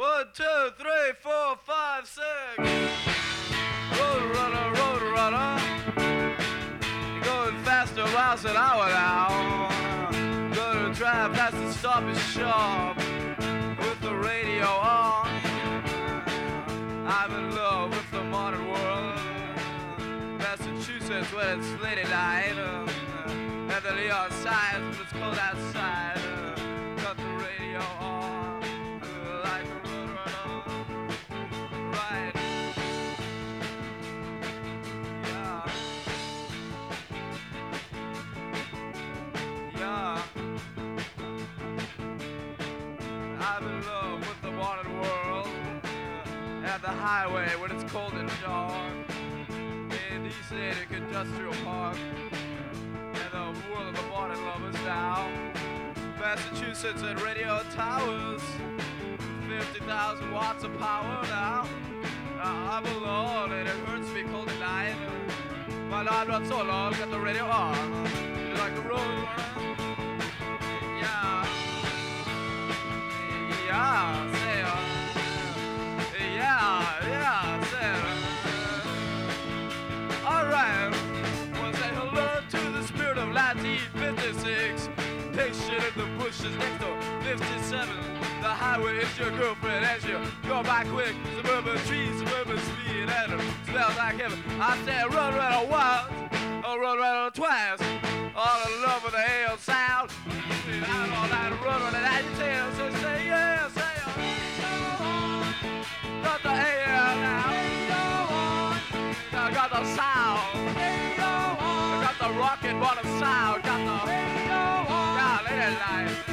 One, two, three, four, five, six. Road runner, road runner. You're going faster miles an hour now. Gonna drive past the stop and shop with the radio on. I'm in love with the modern world. Massachusetts when it's at night. And the neon signs when it's cold outside. Highway when it's cold and dark. In East Attic Industrial Park. And the world of the lovers now. Massachusetts and radio towers. 50,000 watts of power now. I'm alone and it hurts me cold at night. But I'm not so long, got the radio on. Like a road. Yeah. Yeah, say uh, the next to 57. The highway is your girlfriend as you go by quick. Suburban trees, suburban speed, and it smells like heaven. I said run right once, or run oh, right twice. All in love with the hail sound. Out all night, run on the night tail. Say, say yeah, say oh. Got the air now. I got the sound. I got the rocket bottom sound. Got the yeah,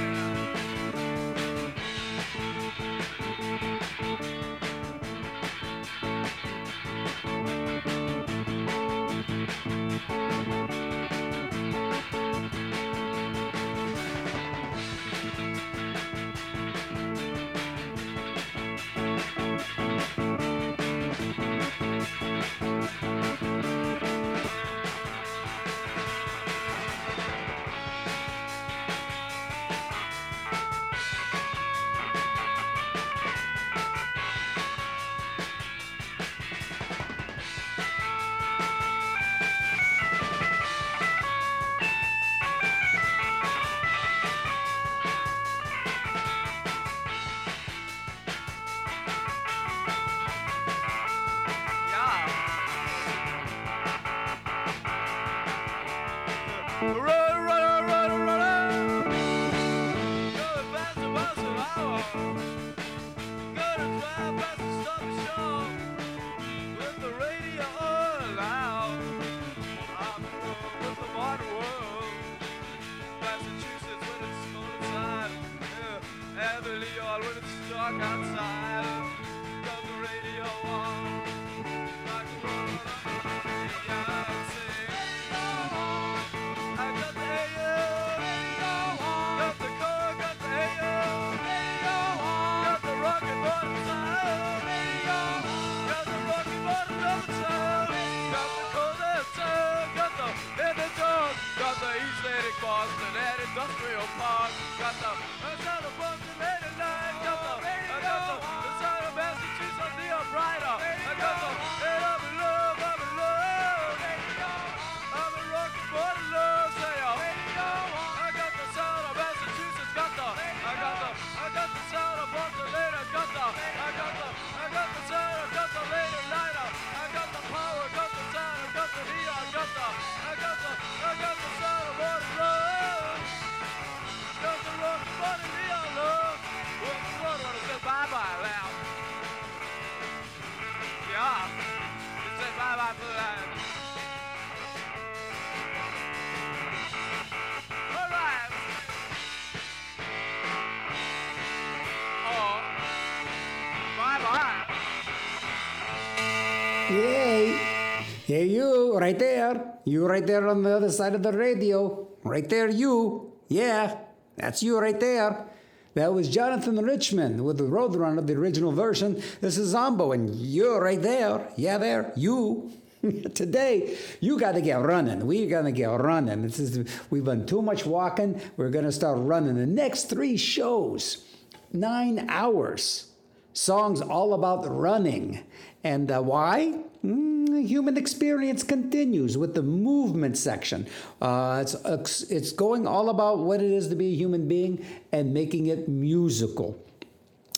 right there. You right there on the other side of the radio. Right there, you. Yeah, that's you right there. That was Jonathan Richman with the Roadrunner, the original version. This is Zombo, and you're right there. Yeah, there, you. Today, you got to get running. We're going to get running. This is, we've done too much walking. We're going to start running. The next three shows, nine hours. songs all about running. And uh, why? Mm, human experience continues with the movement section. Uh, it's, it's going all about what it is to be a human being and making it musical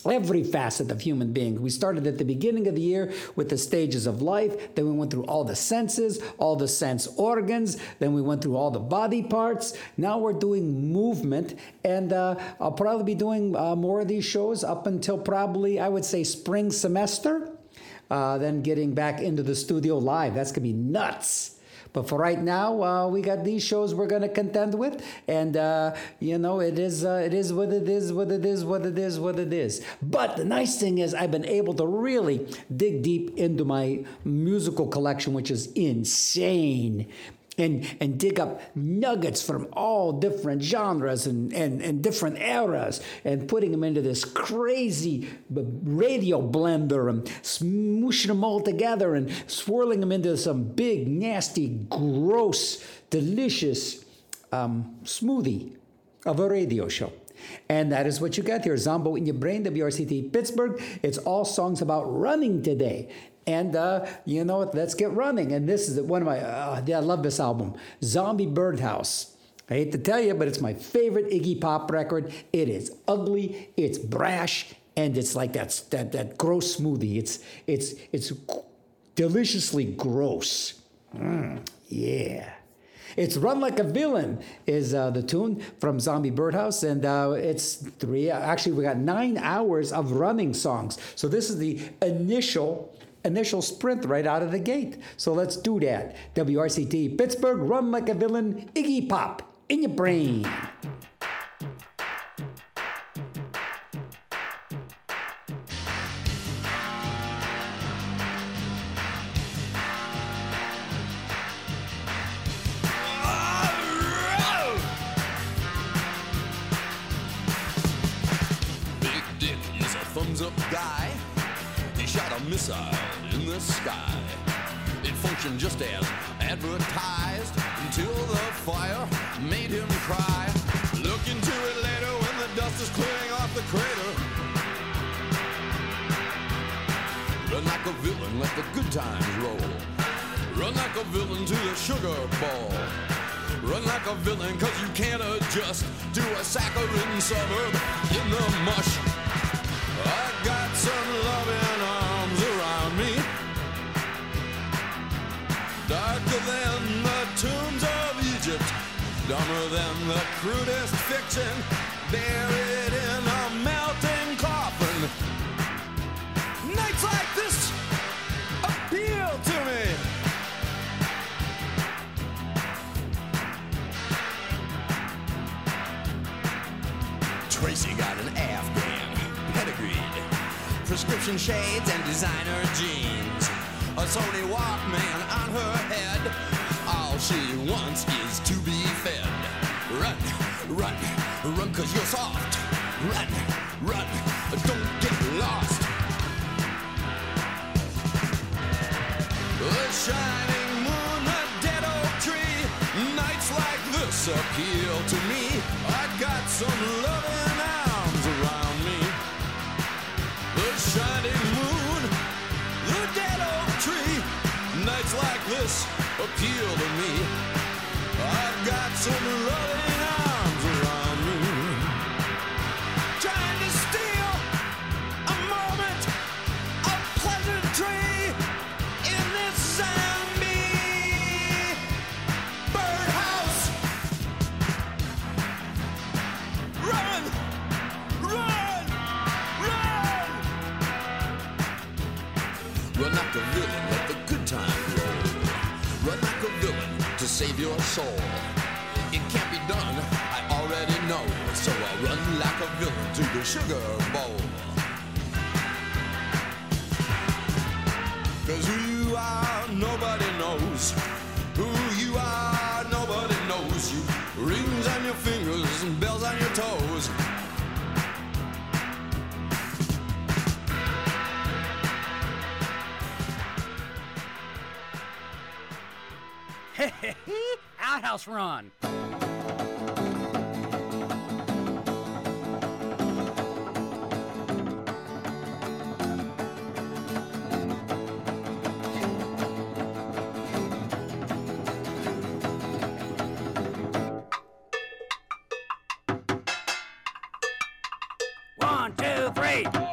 every facet of human being. We started at the beginning of the year with the stages of life, then we went through all the senses, all the sense organs, then we went through all the body parts. Now we're doing movement, and uh, I'll probably be doing uh, more of these shows up until probably, I would say, spring semester. Uh, then getting back into the studio live. That's going to be nuts. But for right now, uh, we got these shows we're to contend with, and uh, you know it is uh, it is what it is, what it is, what it is, what it is. But the nice thing is, I've been able to really dig deep into my musical collection, which is insane and, and dig up nuggets from all different genres and, and, and different eras and putting them into this crazy radio blender and smooshing them all together and swirling them into some big, nasty, gross, delicious um, smoothie of a radio show. And that is what you get here. Zombo in your brain, WRCT Pittsburgh. It's all songs about running today. And uh, you know what? Let's get running. And this is one of my, uh, I love this album, Zombie Birdhouse. I hate to tell you, but it's my favorite Iggy Pop record. It is ugly, it's brash, and it's like that, that, that gross smoothie. It's, it's, it's deliciously gross. Mm, yeah. It's Run Like a Villain is uh, the tune from Zombie Birdhouse, and uh, it's three. Actually, we got nine hours of running songs. So this is the initial initial sprint right out of the gate. So let's do that. WRCT Pittsburgh, run like a villain, Iggy Pop in your brain. Cry. Look into it later when the dust is clearing off the crater. Run like a villain, let the good times roll. Run like a villain to the sugar bowl. Run like a villain cause you can't adjust to a saccharine suburb in the mush. I got some loving arms around me. Darker than the tombs. Dumber than the crudest fiction. Buried in a melting coffin. Nights like this appeal to me. Tracy got an Afghan pedigreed, prescription shades and designer jeans, a Sony Walkman on her head. All she wants is to be. Run, run, run, cause you're soft. Run, run, don't get lost. The shining moon, the dead oak tree. Nights like this appeal to me. I got some loving arms around me. The shining moon, the dead oak tree. Nights like this appeal to me. I've got some loving soul. It can't be done, I already know. So I'll run like a villain to the sugar bowl. Cause who you are, nobody knows. Who you are, nobody knows you. Rings on your fingers and bells on your toes outhouse run. One, two, three.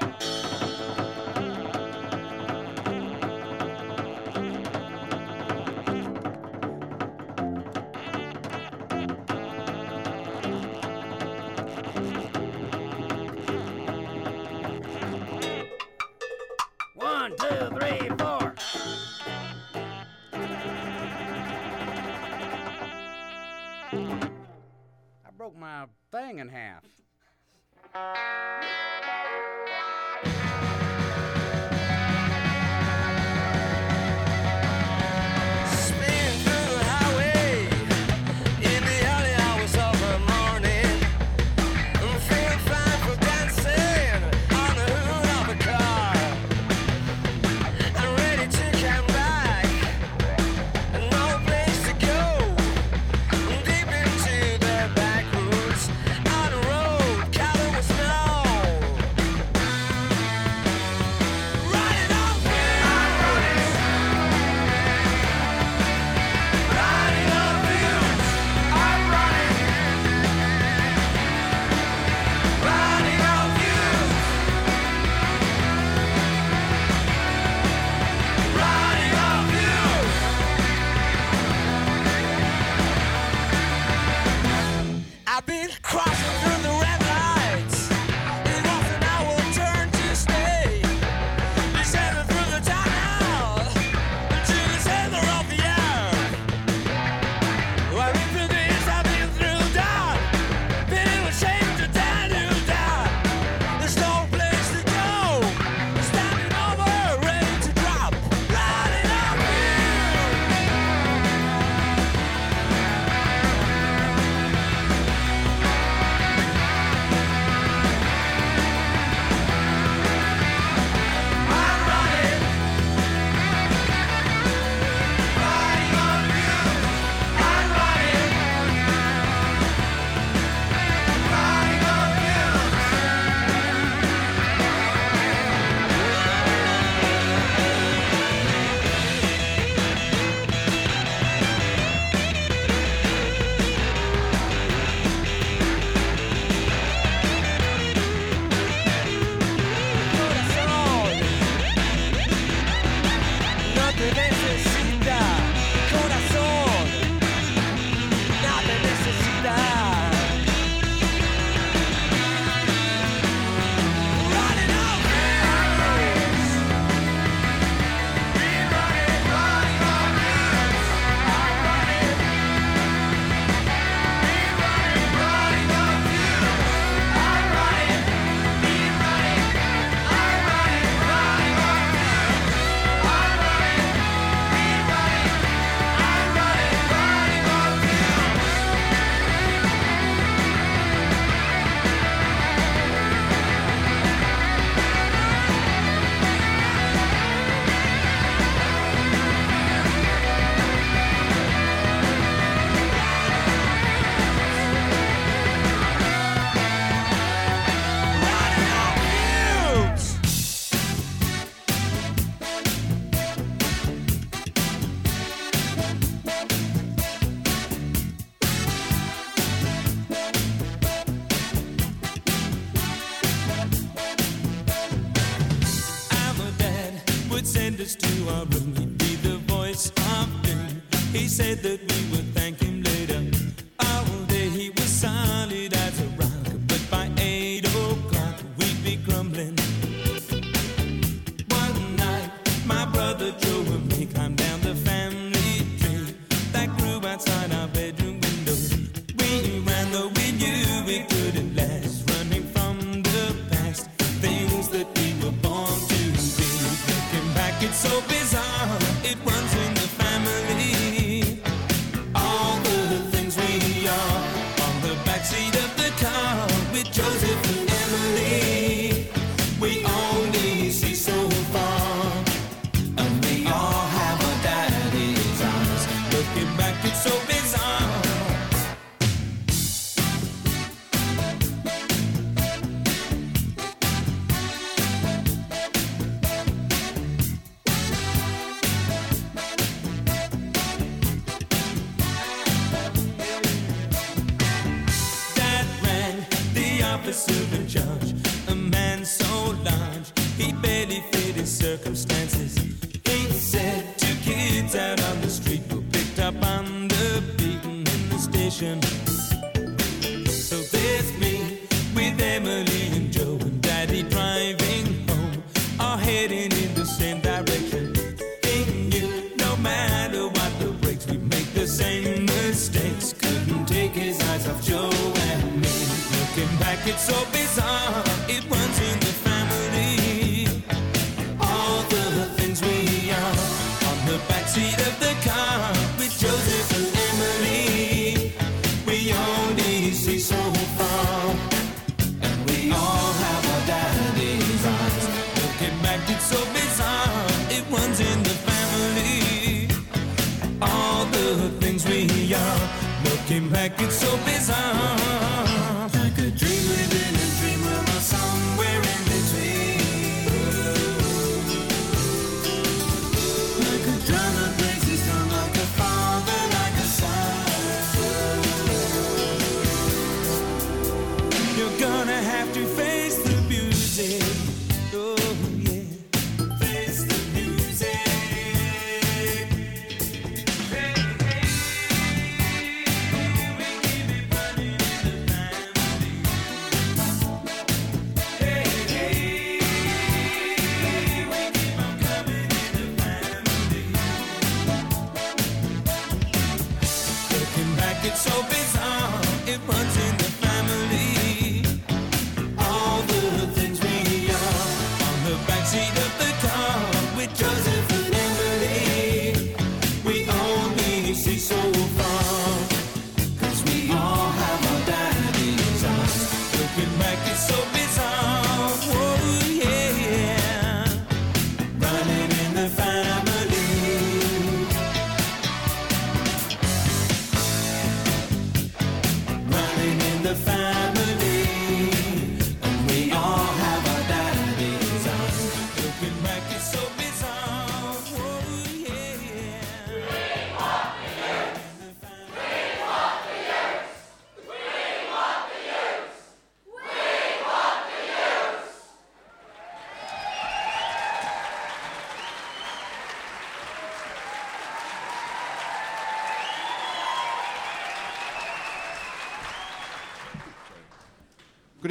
so busy.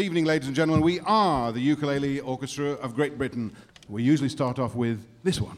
evening, ladies and gentlemen, we are the Ukulele Orchestra of Great Britain. We usually start off with this one.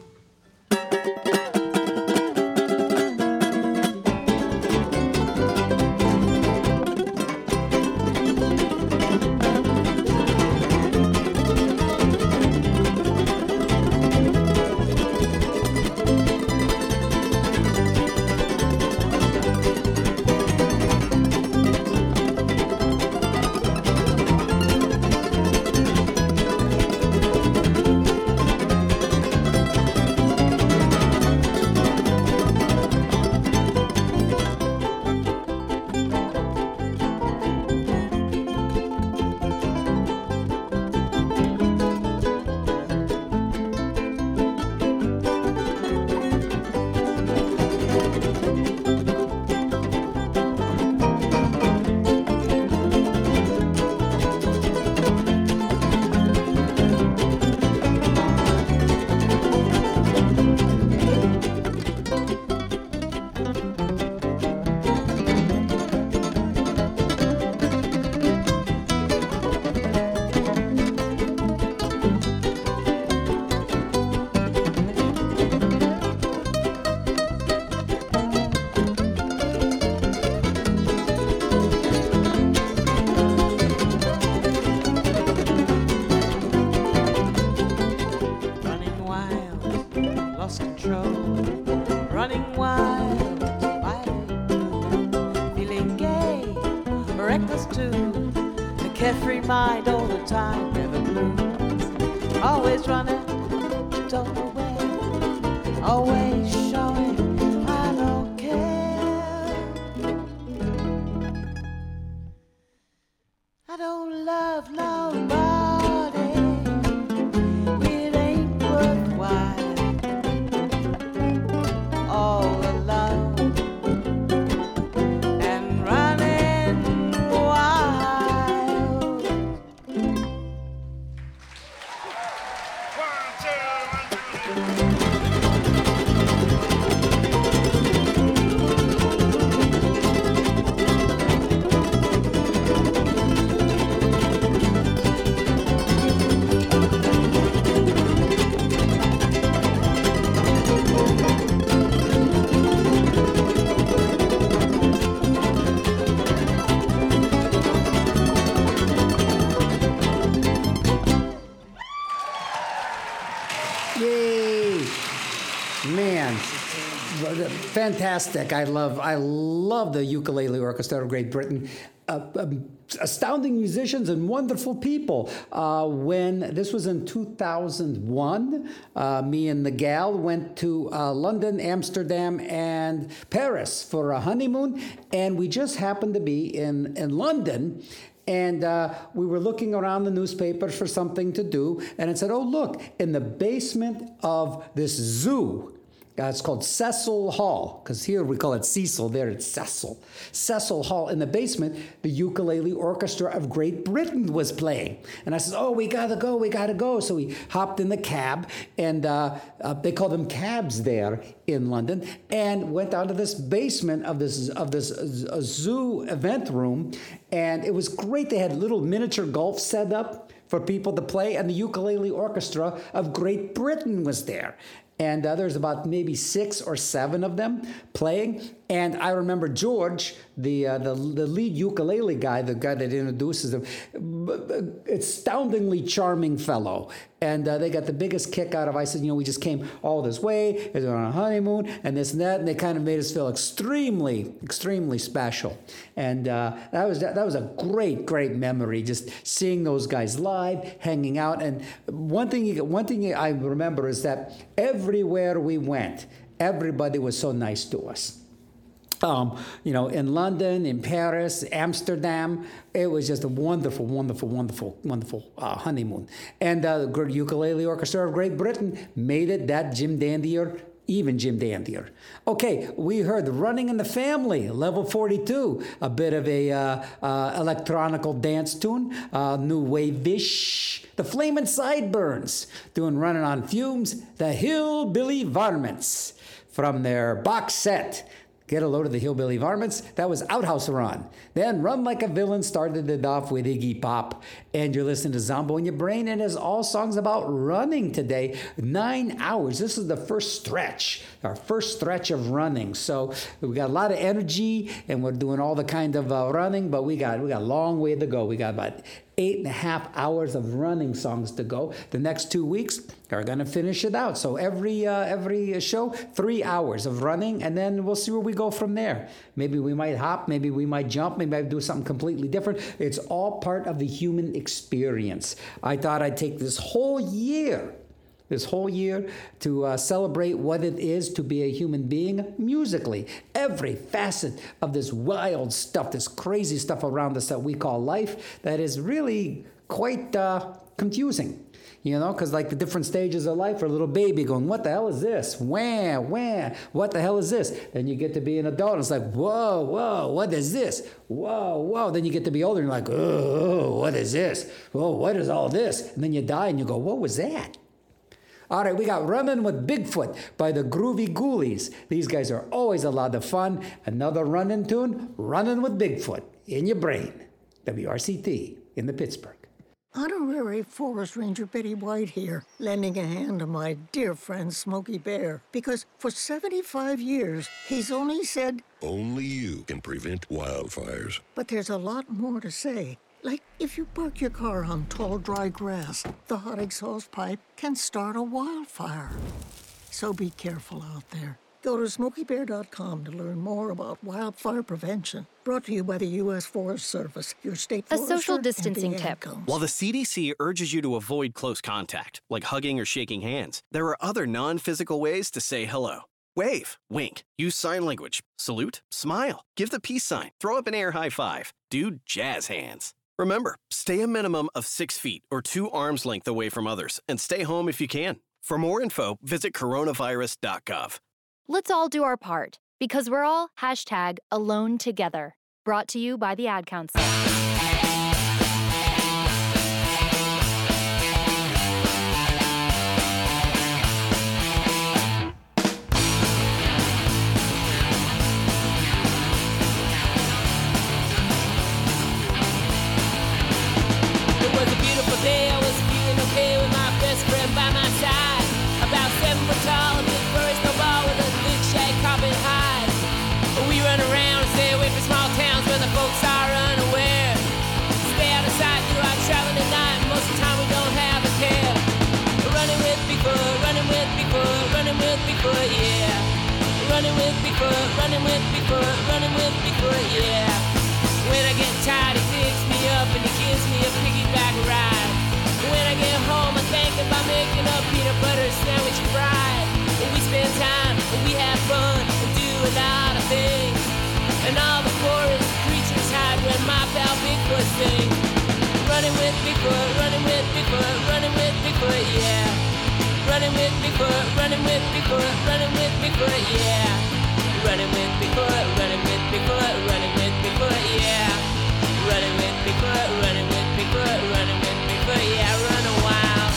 Fantastic! I love, I love the ukulele orchestra of Great Britain. Uh, um, astounding musicians and wonderful people. Uh, when this was in 2001, uh, me and the gal went to uh, London, Amsterdam, and Paris for a honeymoon, and we just happened to be in in London. And uh, we were looking around the newspapers for something to do, and it said, "Oh, look! In the basement of this zoo, uh, it's called Cecil Hall, because here we call it Cecil, there it's Cecil. Cecil Hall. In the basement, the Ukulele Orchestra of Great Britain was playing. And I said, Oh, we gotta go, we gotta go. So we hopped in the cab, and uh, uh, they call them cabs there in London, and went down to this basement of this, of this uh, zoo event room. And it was great. They had little miniature golf set up for people to play, and the Ukulele Orchestra of Great Britain was there and uh, there's about maybe six or seven of them playing. And I remember George, the uh, the, the lead ukulele guy, the guy that introduces them, astoundingly charming fellow. And uh, they got the biggest kick out of. I said, you know, we just came all this way, we on a honeymoon, and this and that, and they kind of made us feel extremely, extremely special. And uh, that was that was a great, great memory. Just seeing those guys live, hanging out, and one thing, you- one thing I remember is that everywhere we went, everybody was so nice to us um, you know, in London, in Paris, Amsterdam. It was just a wonderful, wonderful, wonderful, wonderful uh, honeymoon. And uh, the Great Ukulele Orchestra of Great Britain made it that Jim Dandier, even Jim Dandier. Okay, we heard Running in the Family, Level 42, a bit of a uh, uh, electronical dance tune, uh, new wave-ish. The Flamin' Sideburns, doing Running on Fumes, the Hillbilly Varmints from their box set. Get a load of the hillbilly varmints. That was Outhouse Run. Then Run Like a Villain started it off with Iggy Pop. And you're listening to Zombo in Your Brain, and it's all songs about running today. Nine hours. This is the first stretch, our first stretch of running. So we got a lot of energy, and we're doing all the kind of uh, running, but we got we got a long way to go. We got about eight and a half hours of running songs to go. The next two weeks are going to finish it out. So every uh, every show, three hours of running, and then we'll see where we go from there. Maybe we might hop, maybe we might jump, maybe I do something completely different. It's all part of the human experience. I thought I'd take this whole year this whole year to uh, celebrate what it is to be a human being musically. Every facet of this wild stuff, this crazy stuff around us that we call life, that is really quite uh, confusing. You know, because like the different stages of life, a little baby going, What the hell is this? Wah, wah, what the hell is this? Then you get to be an adult, and it's like, Whoa, whoa, what is this? Whoa, whoa. Then you get to be older, and you're like, Oh, what is this? Whoa, what is all this? And then you die, and you go, What was that? All right, we got Running with Bigfoot by the Groovy Ghoulies. These guys are always a lot of fun. Another running tune, Running with Bigfoot in your brain. WRCT in the Pittsburgh. Honorary Forest Ranger Betty White here, lending a hand to my dear friend Smokey Bear. Because for 75 years, he's only said, Only you can prevent wildfires. but there's a lot more to say. Like if you park your car on tall, dry grass, the hot exhaust pipe can start a wildfire. So be careful out there. Go to smokeybear.com to learn more about wildfire prevention. Brought to you by the U.S. Forest Service, your state A forester, social and the distancing Ad tip. Council. While the CDC urges you to avoid close contact, like hugging or shaking hands, there are other non physical ways to say hello. Wave, wink, use sign language, salute, smile, give the peace sign, throw up an air high five, do jazz hands. Remember, stay a minimum of six feet or two arms length away from others and stay home if you can. For more info, visit coronavirus.gov. Let's all do our part because we're all hashtag alone together. Brought to you by the Ad Council. With Bigfoot, yeah. Running with Bigfoot, running with Bigfoot, running with Bigfoot, yeah. When I get tired, he picks me up and he gives me a piggyback ride. When I get home, I think about making a peanut butter sandwich and fried. And we spend time, and we have fun, and do a lot of things. And all the forest creatures hide when my pal Bigfoot sings. Running with Bigfoot, running with Bigfoot, running with Bigfoot, yeah. Running with Bigfoot, running with Bigfoot, running with Bigfoot, yeah. Running with Bigfoot, running with Bigfoot, running with Bigfoot, yeah. Running with Bigfoot, running with Bigfoot, running with Bigfoot, yeah. Running wild.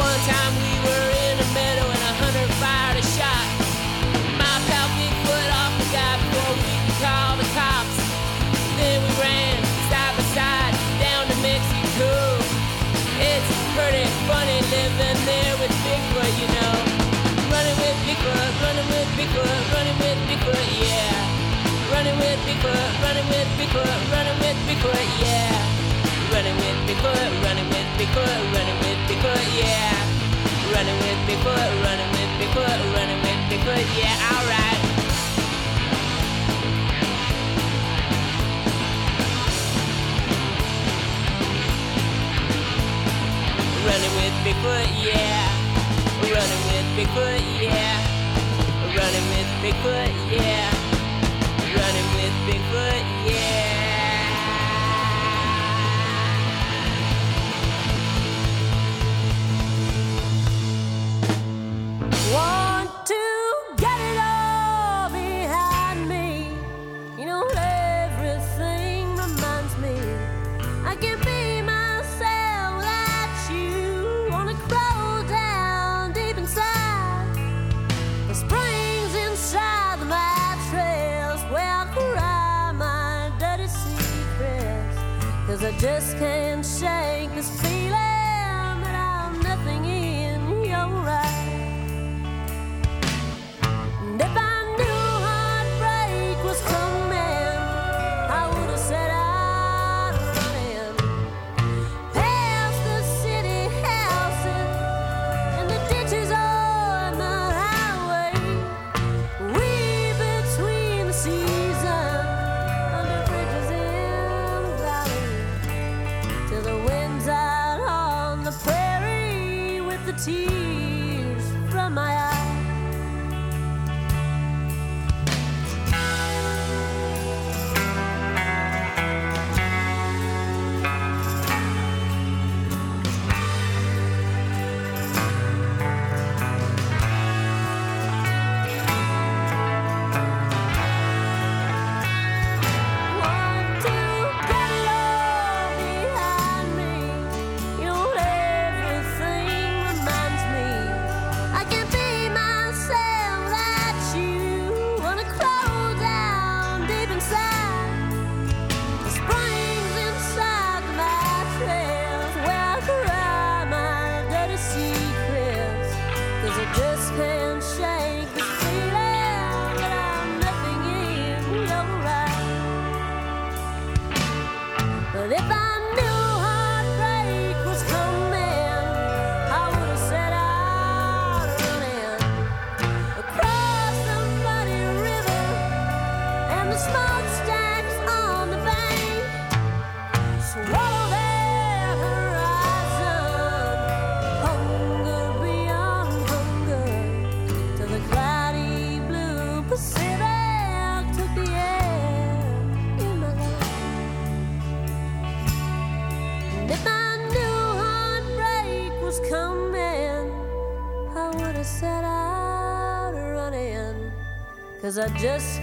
One time we were living there with Bigfoot, you know. Running with Bigfoot, running with Bigfoot, running with Bigfoot, yeah. Running with Bigfoot, running with Bigfoot, running with Bigfoot, yeah. Running with Bigfoot, running with Bigfoot, running with Bigfoot, yeah. Running with Bigfoot, running with Bigfoot, running with Bigfoot, yeah, alright. Running with Bigfoot, yeah. Running with Bigfoot, yeah. Running with Bigfoot, yeah. Running with Bigfoot, yeah. Want just can't shake this feeling I just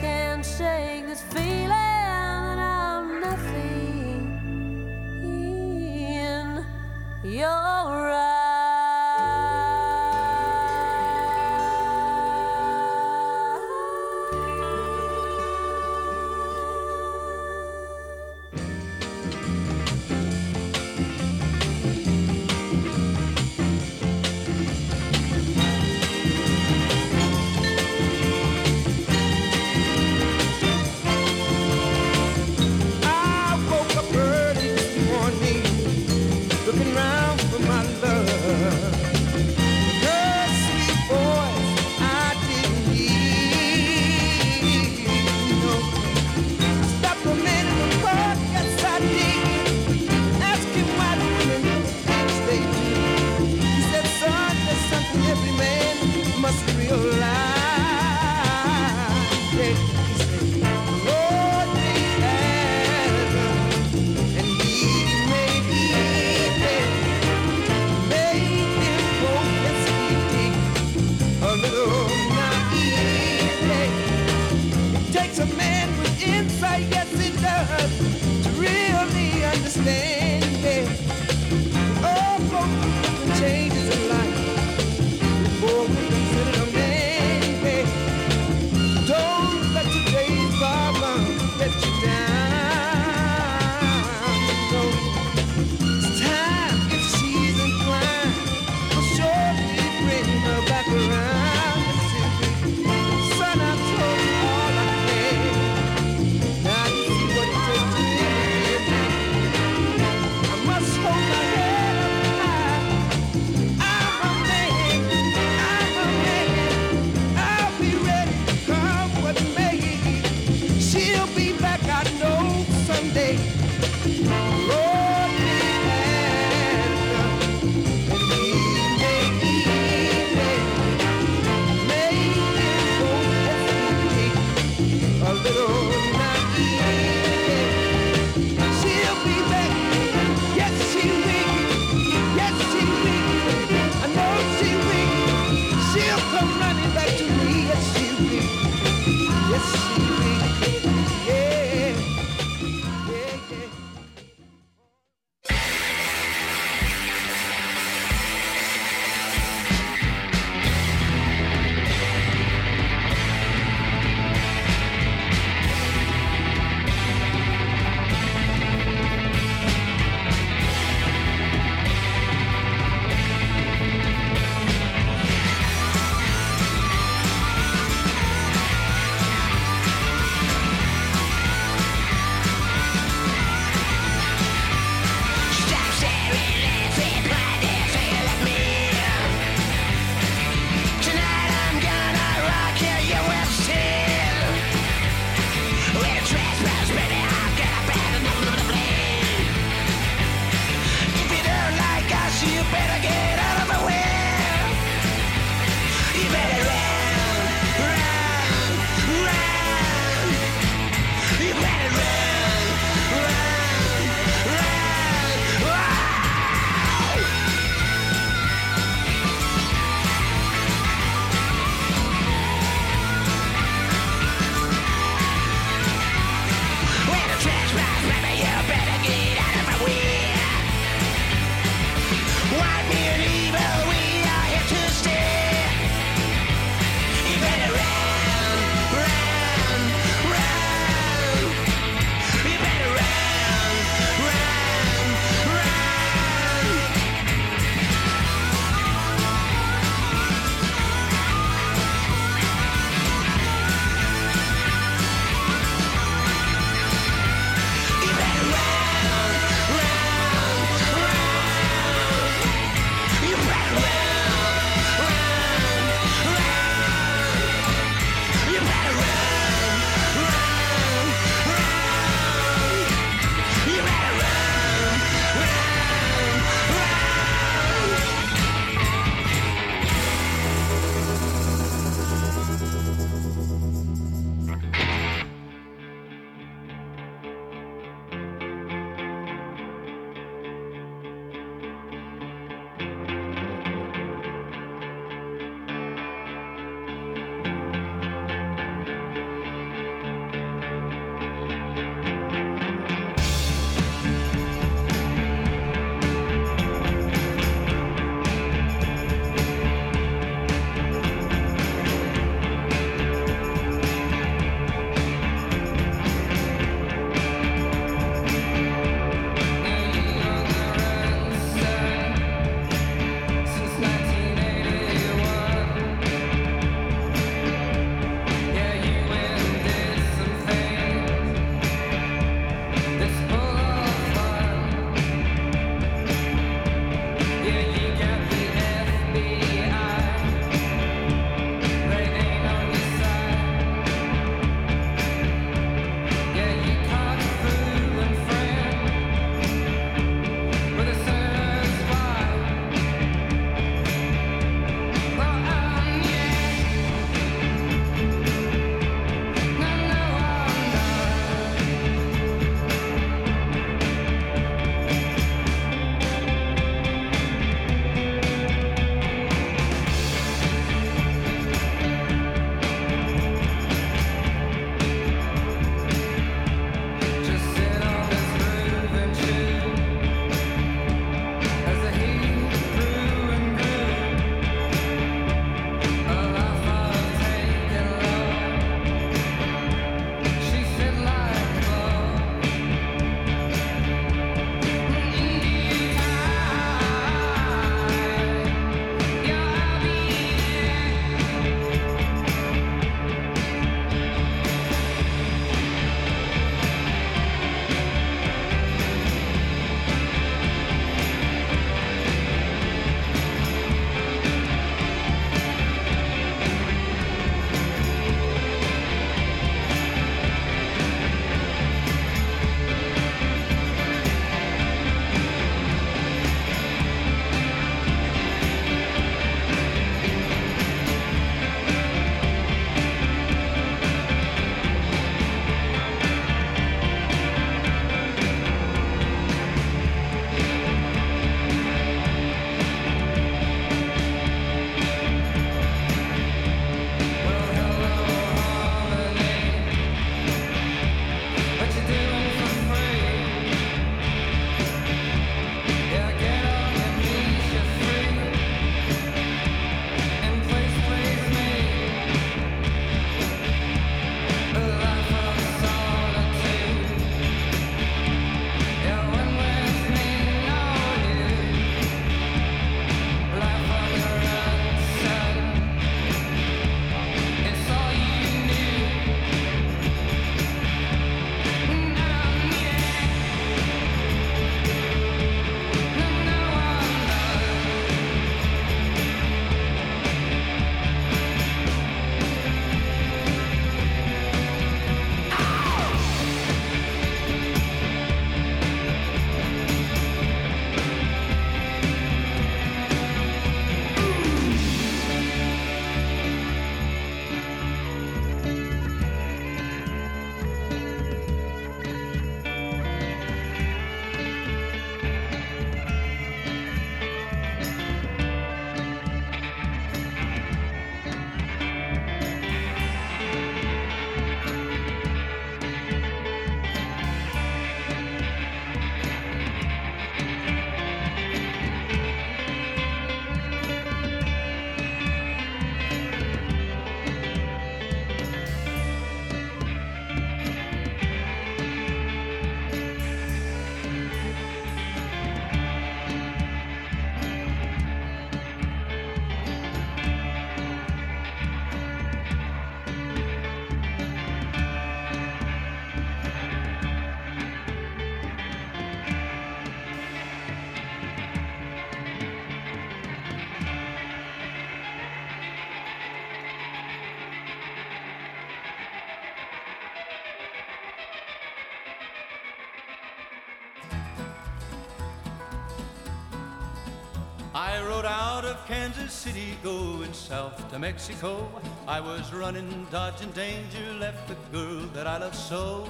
of Kansas City, going south to Mexico. I was running, dodging danger, left the girl that I loved so.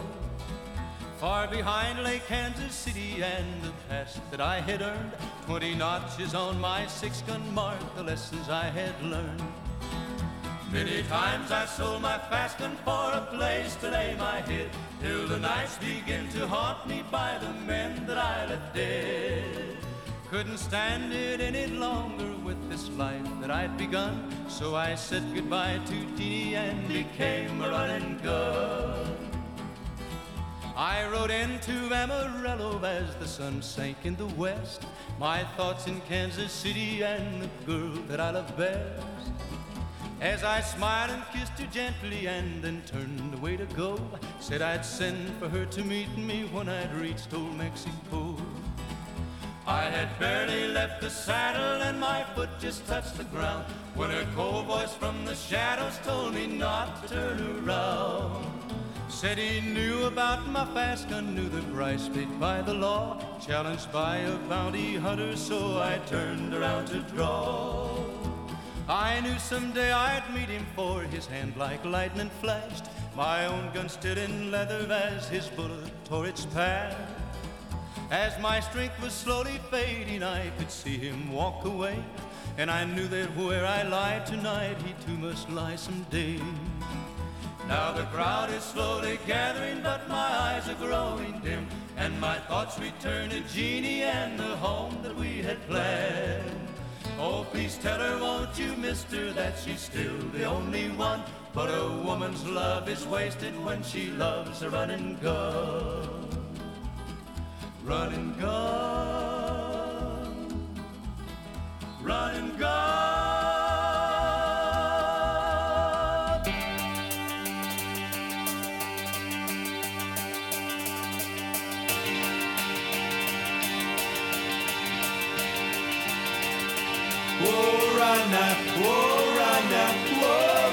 Far behind lay Kansas City and the past that I had earned. Twenty notches on my six gun mark, the lessons I had learned. Many times I sold my fast gun for a place to lay my head, till the nights begin to haunt me by the men that I left dead. Couldn't stand it any longer with this life that I'd begun, so I said goodbye to Jeannie and became a running gun. I rode into Amarillo as the sun sank in the west. My thoughts in Kansas City and the girl that I love best. As I smiled and kissed her gently and then turned away to go, said I'd send for her to meet me when I'd reached old Mexico. I had barely left the saddle and my foot just touched the ground when a cold voice from the shadows told me not to turn around. Said he knew about my fast gun, knew the price paid by the law, challenged by a bounty hunter, so I turned around to draw. I knew someday I'd meet him, for his hand like lightning flashed. My own gun stood in leather as his bullet tore its path. As my strength was slowly fading, I could see him walk away. And I knew that where I lie tonight, he too must lie someday. Now the crowd is slowly gathering, but my eyes are growing dim. And my thoughts return to Jeannie and the home that we had planned. Oh, please tell her, won't you, mister, that she's still the only one. But a woman's love is wasted when she loves a running gun. Gun. Running gun. Whoa, run now, whoa, run now, whoa, run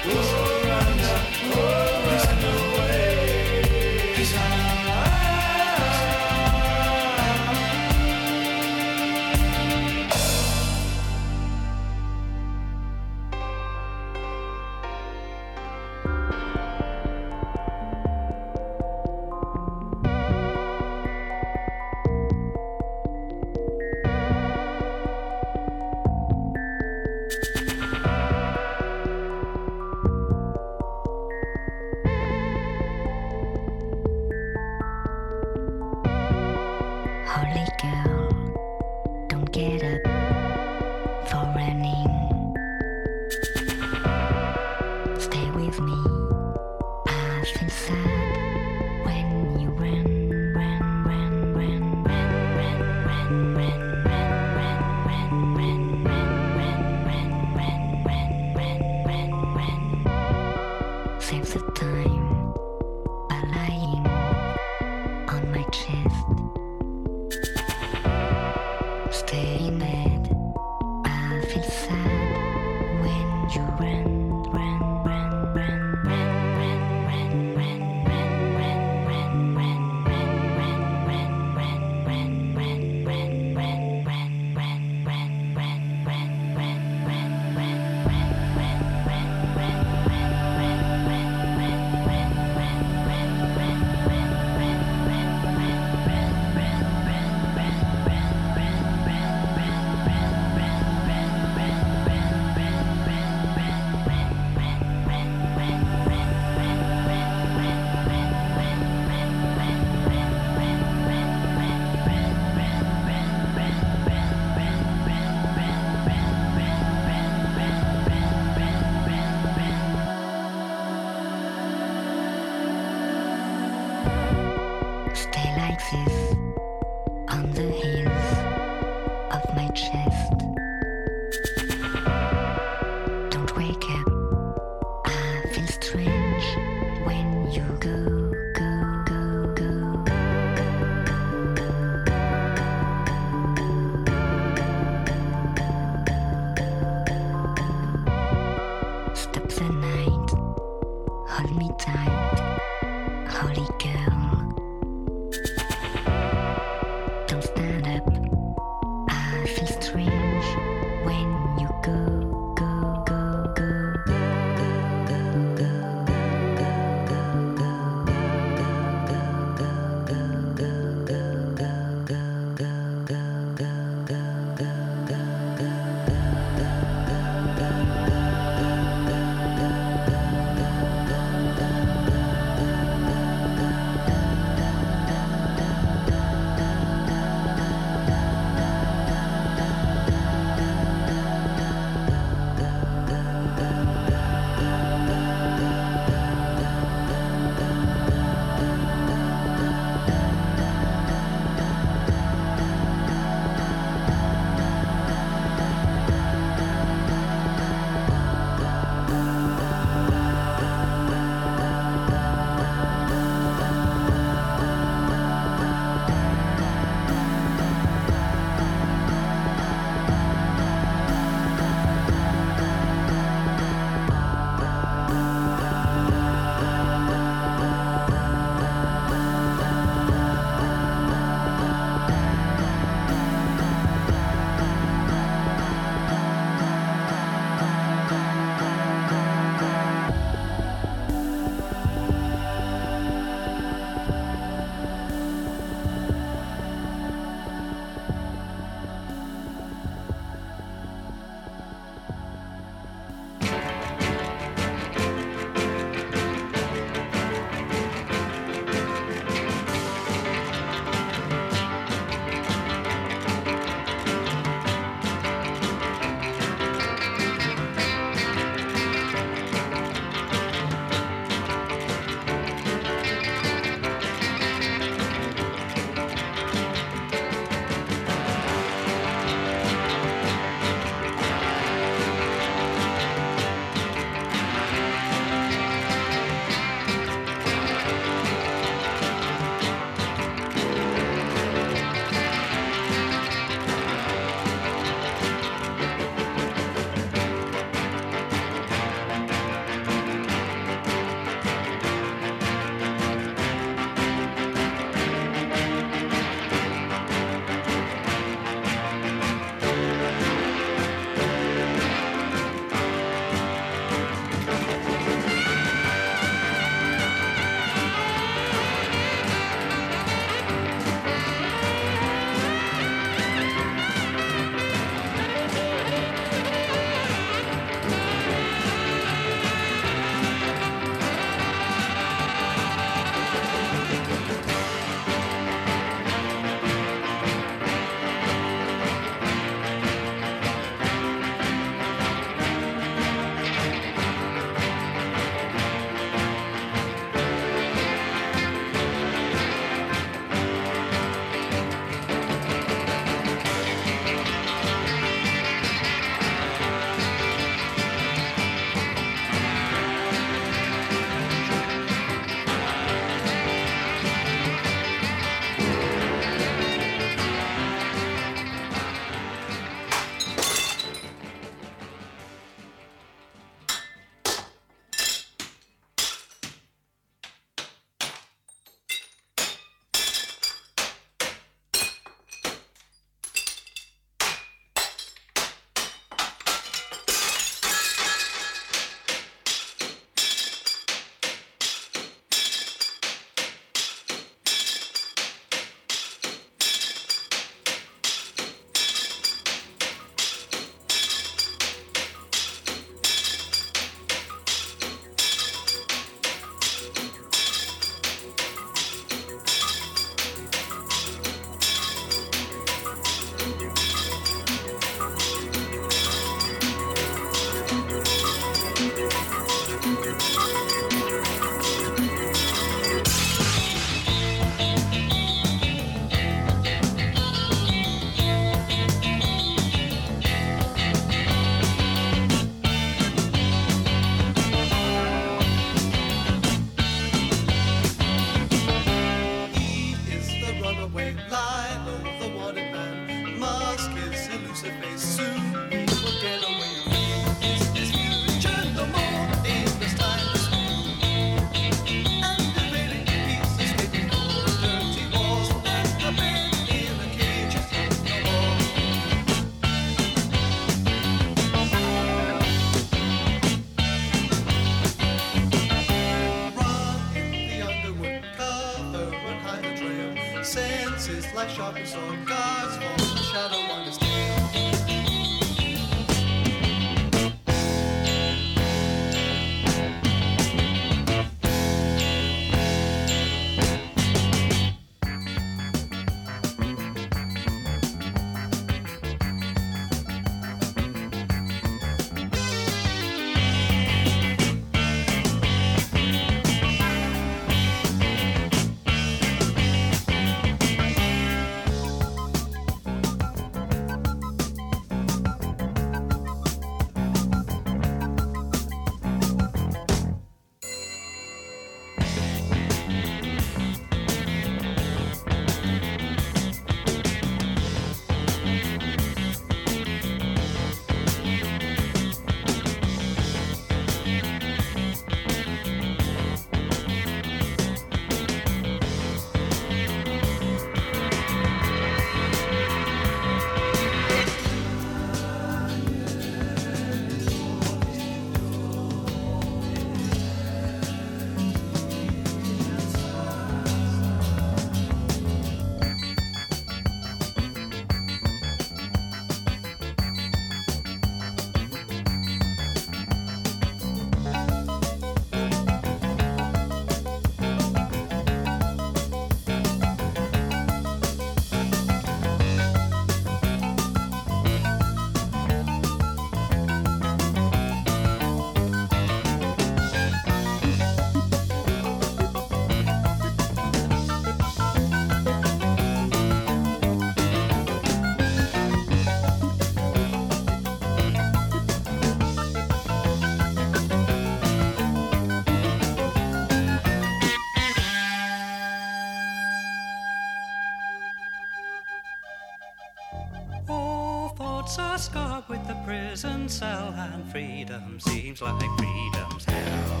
prison cell, and freedom seems like freedom's hell.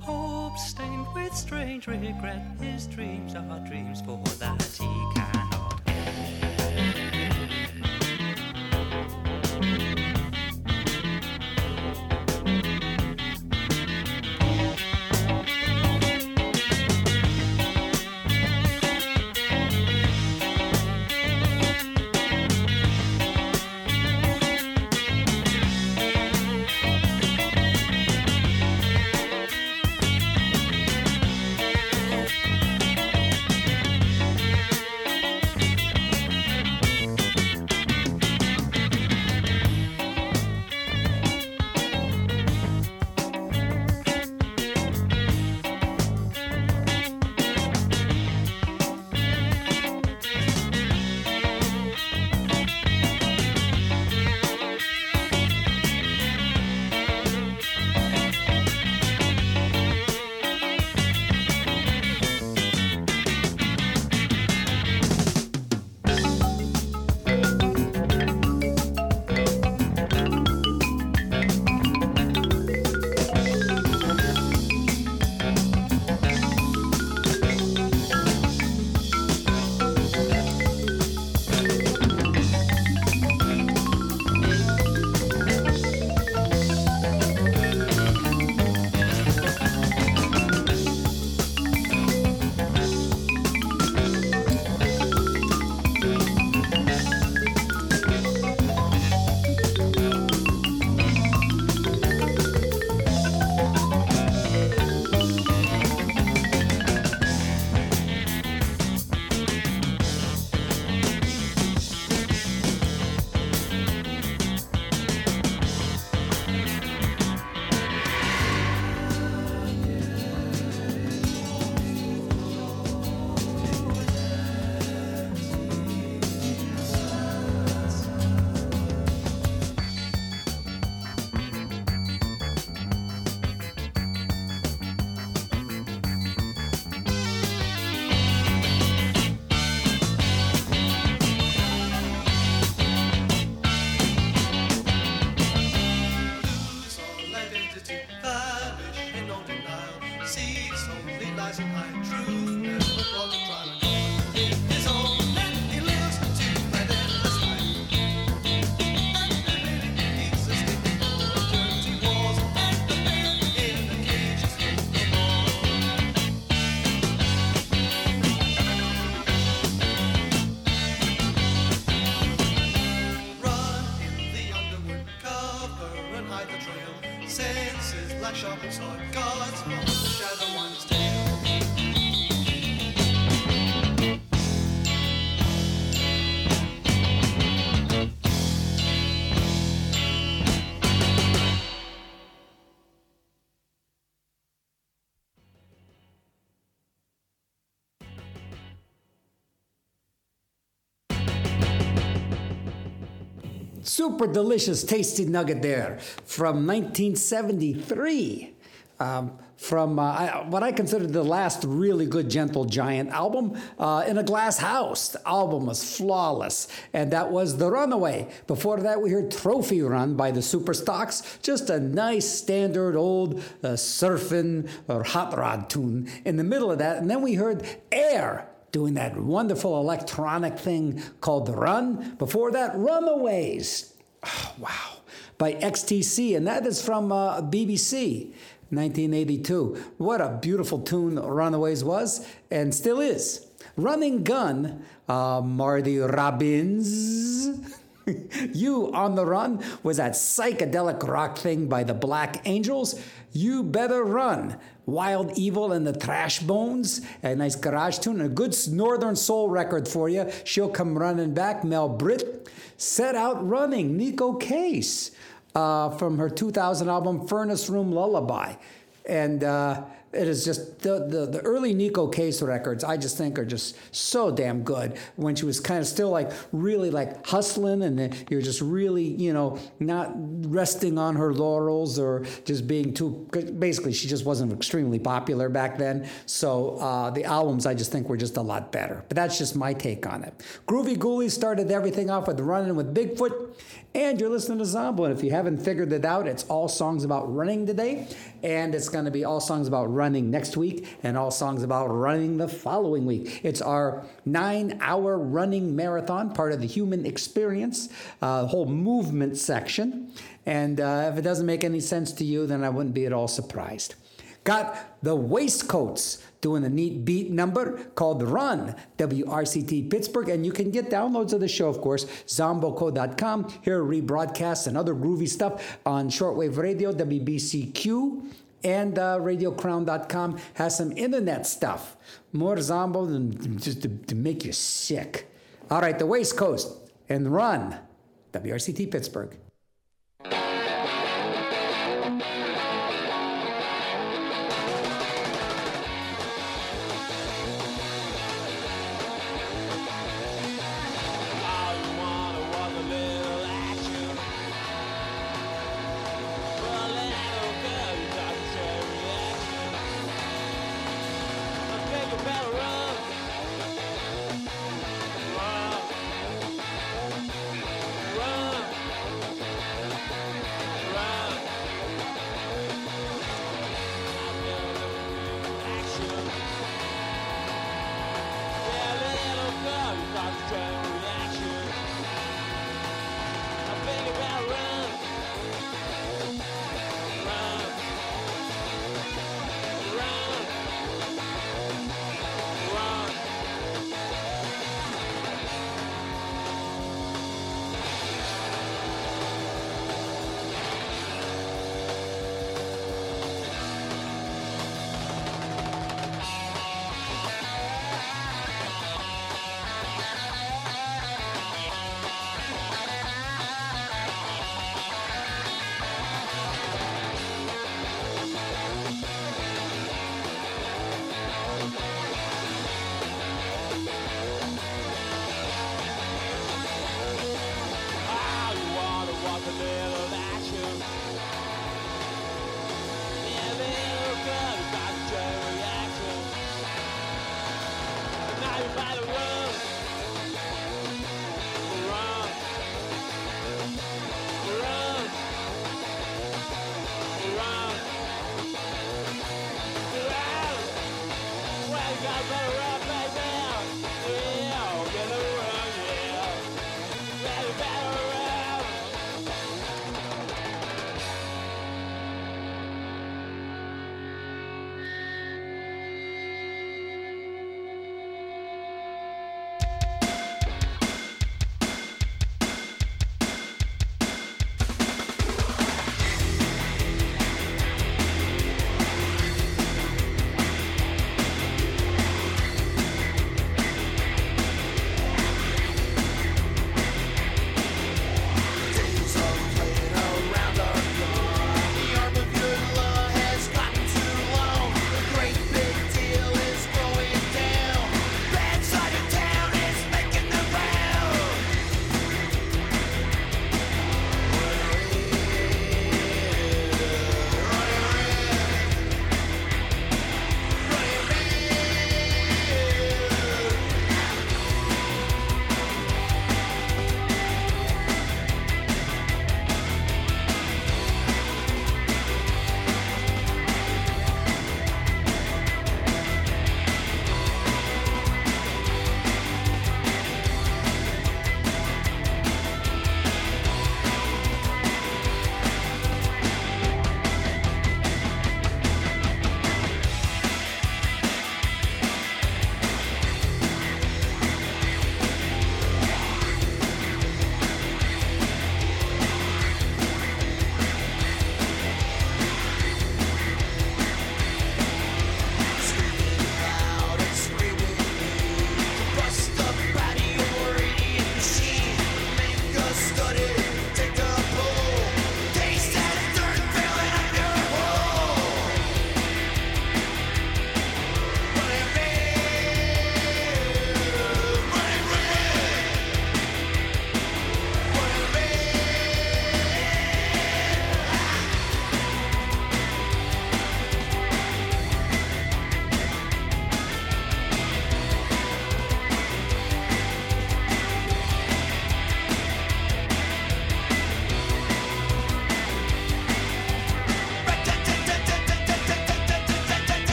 Hope stained with strange regret, his dreams are dreams for that he cannot Super delicious, tasty nugget there from 1973. Um, from uh, I, what I consider the last really good Gentle Giant album, uh, In a Glass House. The album was flawless, and that was The Runaway. Before that, we heard Trophy Run by the Superstocks, just a nice standard old uh, surfing or hot rod tune in the middle of that. And then we heard Air doing that wonderful electronic thing called The Run. Before that, Runaways. Oh, wow. By XTC, and that is from uh, BBC. 1982. What a beautiful tune Runaways was and still is. Running Gun, uh, Marty Robbins. you on the Run was that psychedelic rock thing by the Black Angels. You Better Run. Wild Evel and the Trash Bones, a nice garage tune, a good Northern Soul record for you. She'll come running back. Mel Britt. Set Out Running, Neko Case uh, from her 2000 album Furnace Room Lullaby. And uh, it is just the, the, the early Neko Case records, I just think are just so damn good. When she was kind of still like really like hustling and you're just really, you know, not resting on her laurels or just being too. basically, she just wasn't extremely popular back then. So uh, the albums I just think were just a lot better. But that's just my take on it. Groovy Ghoulies started everything off with Running with Bigfoot. And you're listening to Zombo. And if you haven't figured it out, it's all songs about running today. And it's going to be all songs about running next week and all songs about running the following week. It's our nine hour running marathon, part of the human experience, uh, whole movement section. And uh, if it doesn't make any sense to you, then I wouldn't be at all surprised. Got the Waistcoats doing a neat beat number called Run, WRCT Pittsburgh. And you can get downloads of the show, of course, zomboco.com. Hear rebroadcasts and other groovy stuff on shortwave radio, WBCQ. And uh, radiocrown.com has some internet stuff. More Zombo than just to, to make you sick. All right, the Waistcoats and Run, WRCT Pittsburgh.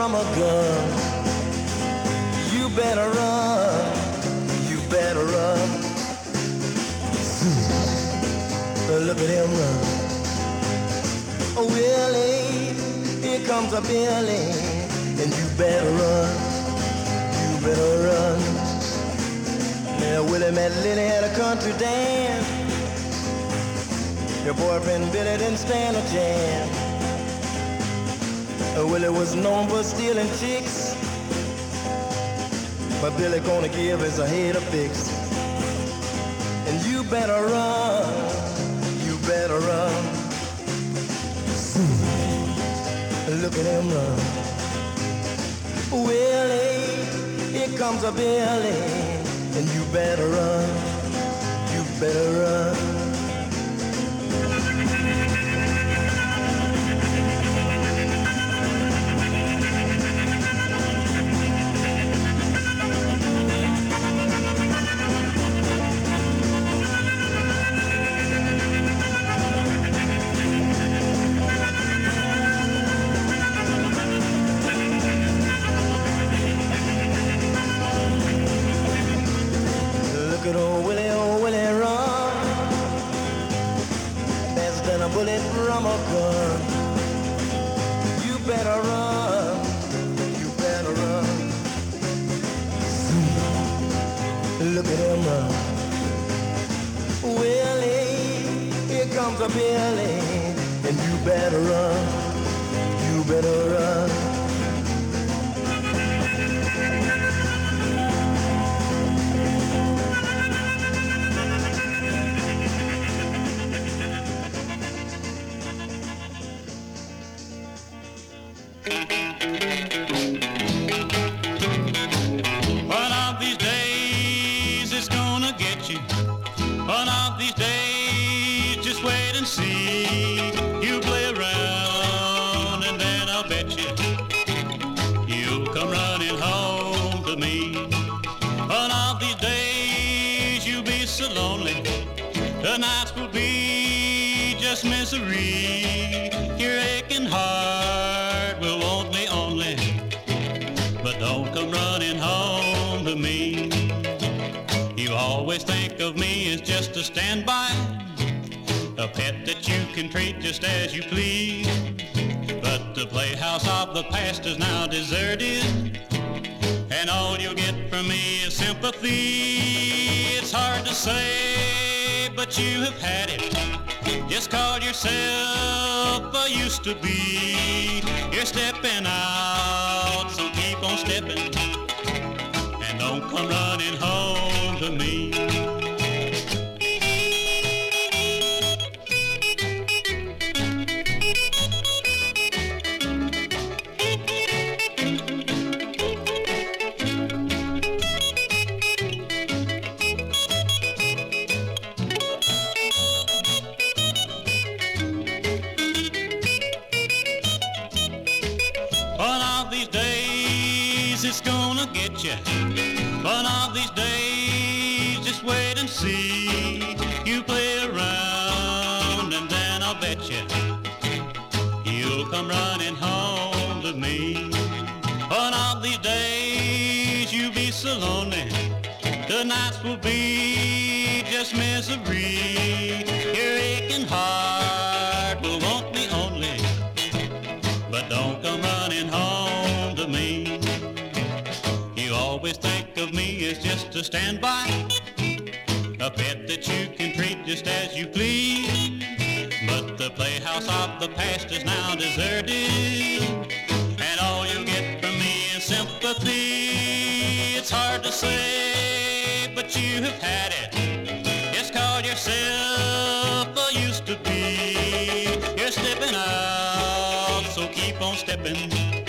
from a gun. You better run, you better run. Hmm. Look at him run. Oh, Willie, here comes a Billy, and you better run, you better run. Now Willie met Lily at a country dance. Your boyfriend Billy didn't stand a chance. Was known for stealing chicks. But Billy gonna give his head a fix. And you better run, you better run. Look at him run. Willie, here comes a Billy. And you better run, you better run. as you please. But the playhouse of the past is now deserted, and all you get from me is sympathy. It's hard to say, but you have had it. Just call yourself a used to be. You're stepping out, so keep on stepping.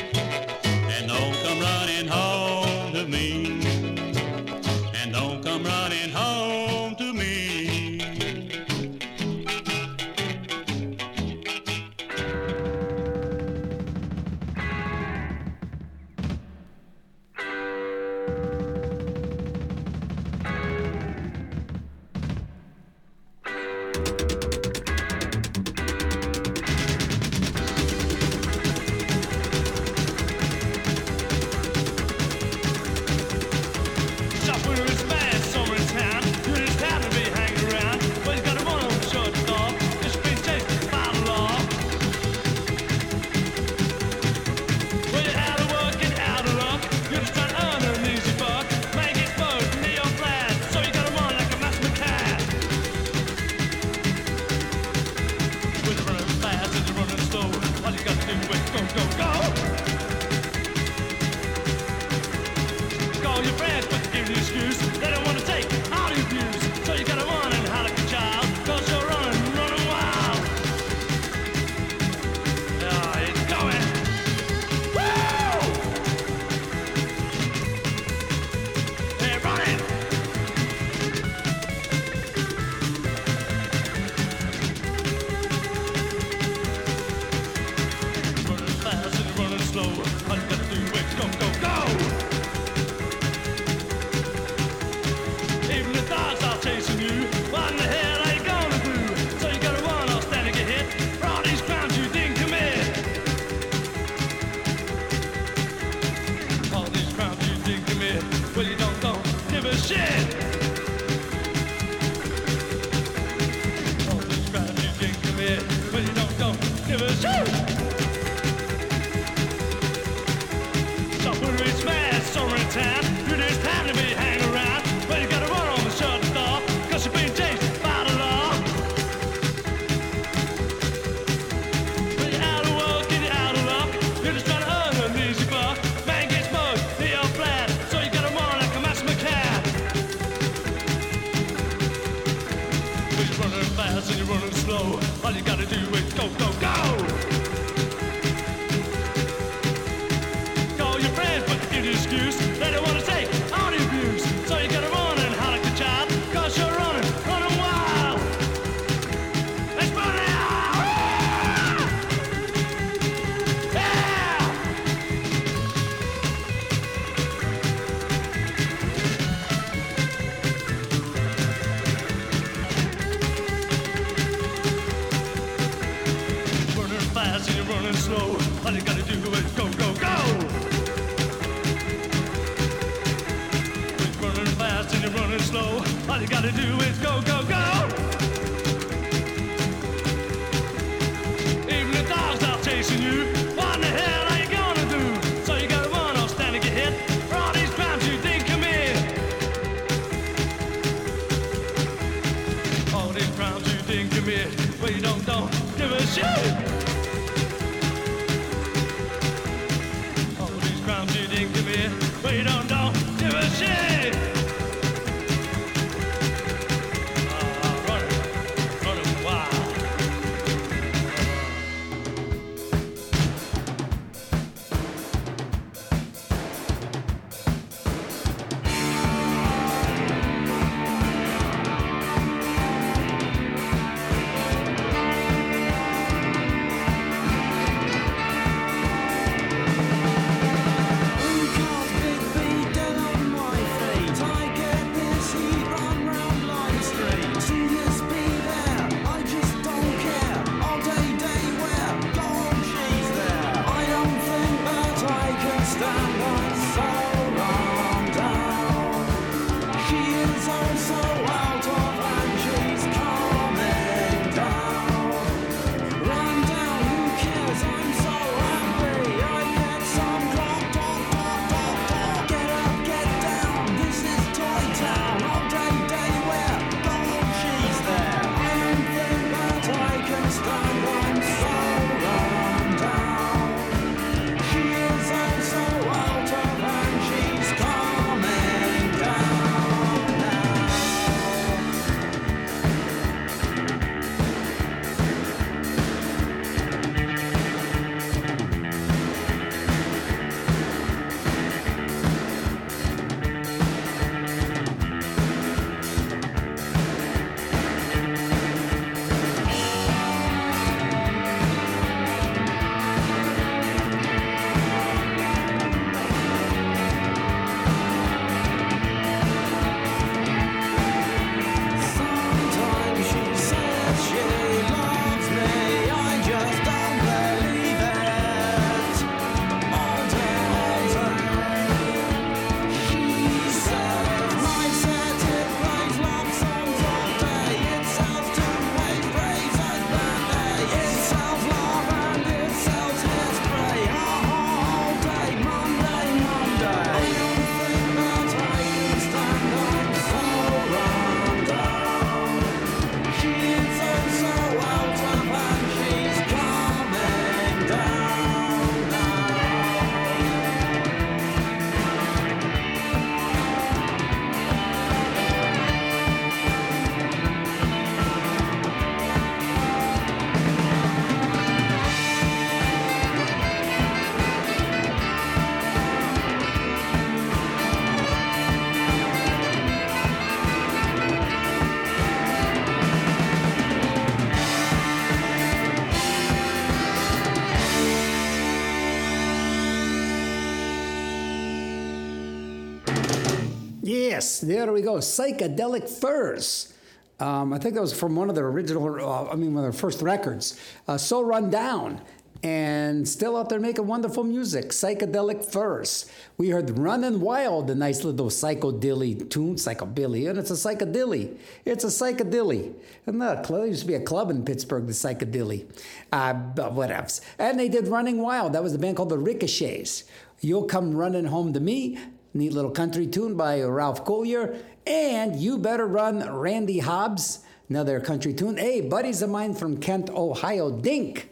Yes, there we go. Psychedelic Furs. Um, I think that was from one of their original, uh, I mean, one of their first records. Uh, so Run Down. and still out there making wonderful music. Psychedelic Furs. We heard Runnin' Wild, a nice little psychodilly tune, psychobilly, and it's a psychedilly. It's a psychedilly. And look, there used to be a club in Pittsburgh, the psychedilly. Uh, but whatevs. And they did Running Wild. That was the band called the Ricochets. You'll Come Running Home to Me. Neat little country tune by Ralph Collier. And You Better Run, Randy Hobbs. Another country tune. Hey, buddies of mine from Kent, Ohio, Dink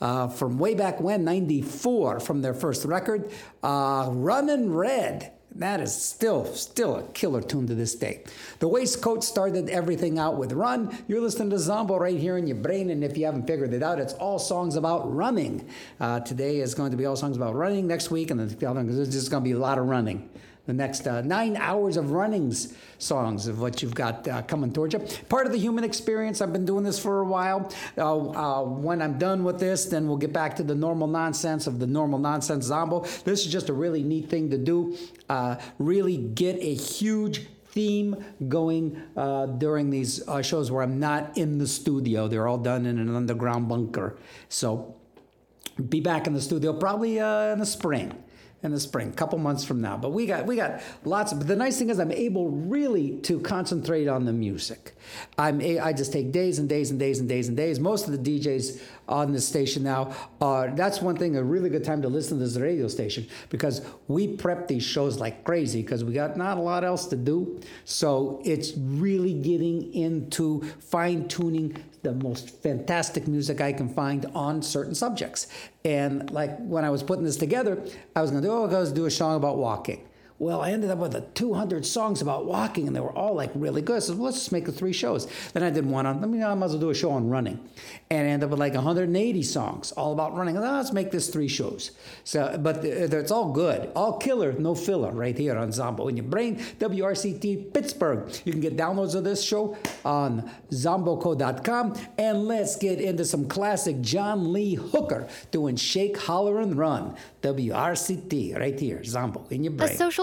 uh, from way back when, 94, from their first record. Uh, Red. That is still still a killer tune to this day. The Waistcoat started everything out with Run. You're listening to Zombo right here in your brain, and if you haven't figured it out, it's all songs about running. Uh, today is going to be all songs about running. Next week, and the other, there's just going to be a lot of running the next uh, nine hours of runnings songs of what you've got uh, coming towards you. Part of the human experience. I've been doing this for a while. Uh, uh, when I'm done with this, then we'll get back to the normal nonsense of the normal nonsense zombo. This is just a really neat thing to do. Uh, really get a huge theme going uh, during these uh, shows where I'm not in the studio. They're all done in an underground bunker. So be back in the studio probably uh, in the spring in the spring, a couple months from now. But we got we got lots of. But the nice thing is, I'm able really to concentrate on the music. I'm a, I just take days and days and days and days and days. Most of the DJs on the station now are. That's one thing. A really good time to listen to this radio station because we prep these shows like crazy because we got not a lot else to do. So it's really getting into fine tuning the most fantastic music I can find on certain subjects. And like when I was putting this together, I was going to do, oh, let's do a song about walking. Well, I ended up with a 200 songs about walking, and they were all like really good. So let's just make the three shows. Then I did one on, I mean, I might as well do a show on running, and I ended up with like 180 songs all about running. Oh, let's make this three shows. So, but it's all good, all killer, no filler, right here on Zombo in your brain. WRCT Pittsburgh. You can get downloads of this show on zomboco.com, and let's get into some classic John Lee Hooker doing Shake, Holler, and Run. WRCT right here, Zombo in your A brain.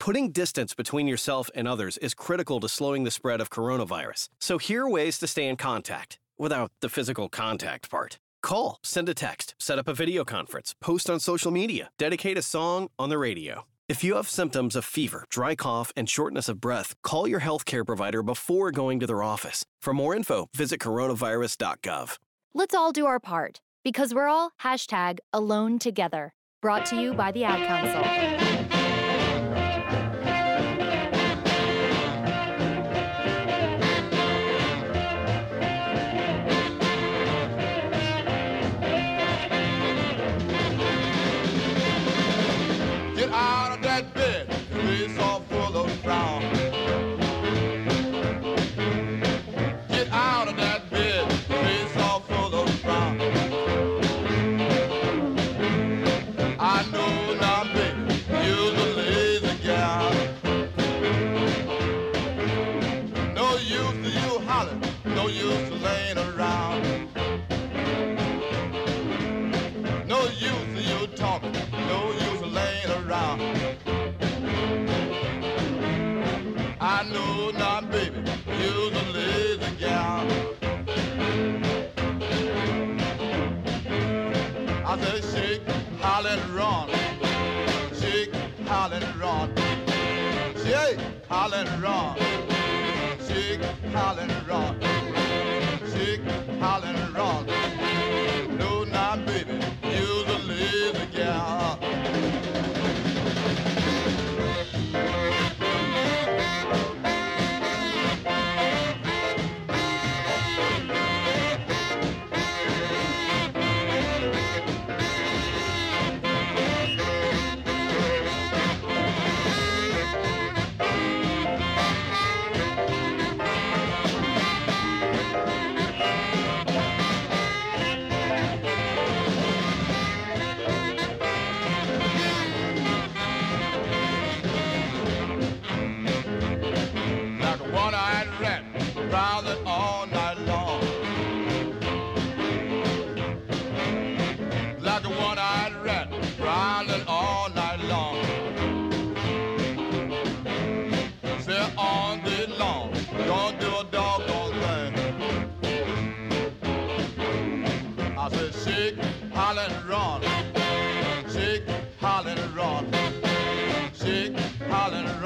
Putting distance between yourself and others is critical to slowing the spread of coronavirus. So here are ways to stay in contact without the physical contact part. Call, send a text, set up a video conference, post on social media, dedicate a song on the radio. If you have symptoms of fever, dry cough, and shortness of breath, call your healthcare provider before going to their office. For more info, visit coronavirus.gov. Let's all do our part because we're all hashtag alone together. Brought to you by the Ad Council. Said, shake, holler, and run. Shake, holler, and run. Shake, holler, and run. Shake, holler, and run. Shake, holler, and run.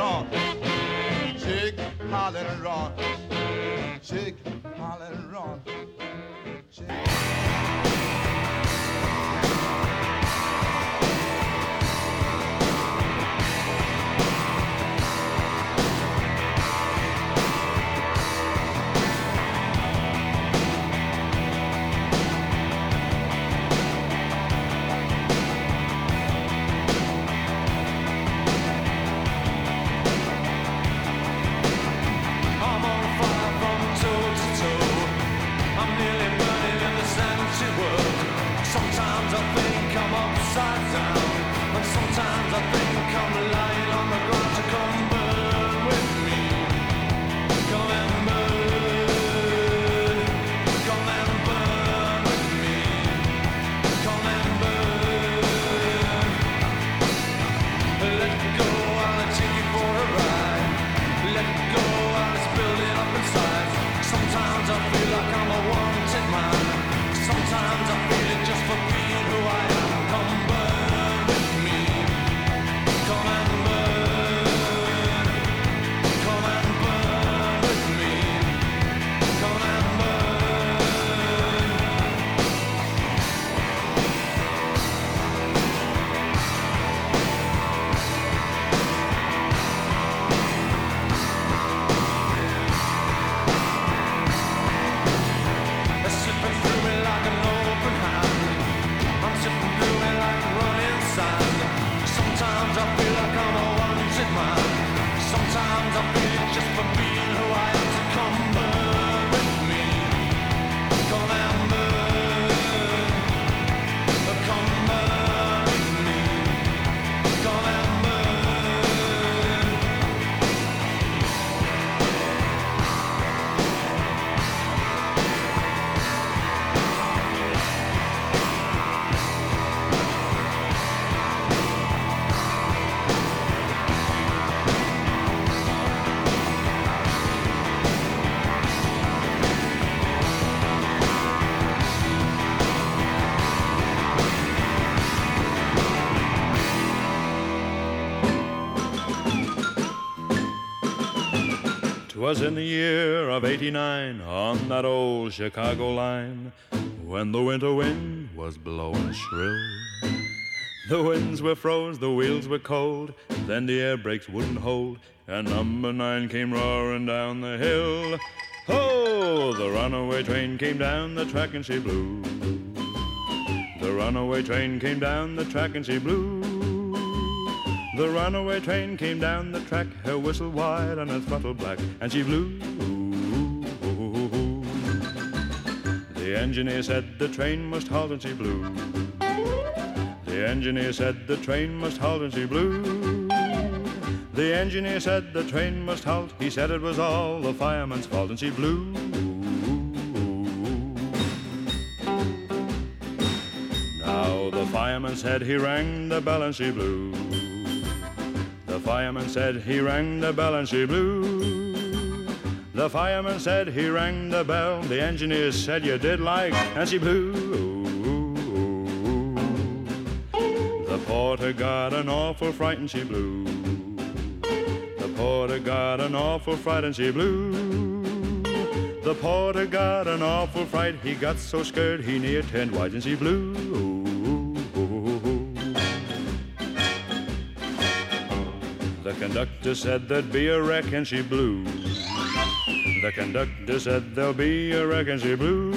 Rock. Shake, holler and rock. Shake, holler and rock. I'm 89 on that old Chicago line when the winter wind was blowing shrill. The winds were froze, the wheels were cold, then the air brakes wouldn't hold, and number nine came roaring down the hill. Oh, the runaway train came down the track and she blew. The runaway train came down the track and she blew. The runaway train came down the track, her whistle wide and her throttle black, and she blew. The engineer said the train must halt and she blew. The engineer said the train must halt and she blew. The engineer said the train must halt. He said it was all the fireman's fault and she blew. Now the fireman said he rang the bell and she blew. The fireman said he rang the bell and she blew. The fireman said he rang the bell. The engineer said you did like and she blew. The porter got an awful fright and she blew. The porter got an awful fright and she blew. The porter got an awful fright. He got so scared he near turned white and she blew. The conductor said there'd be a wreck and she blew. The conductor said there'll be a wreck and she blew.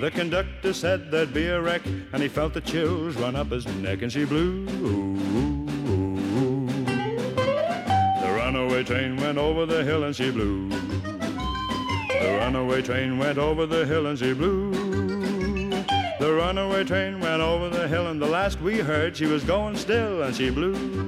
The conductor said there'd be a wreck and he felt the chills run up his neck and she blew. The runaway train went over the hill and she blew. The runaway train went over the hill and she blew. The runaway train went over the hill and the last we heard she was going still and she blew.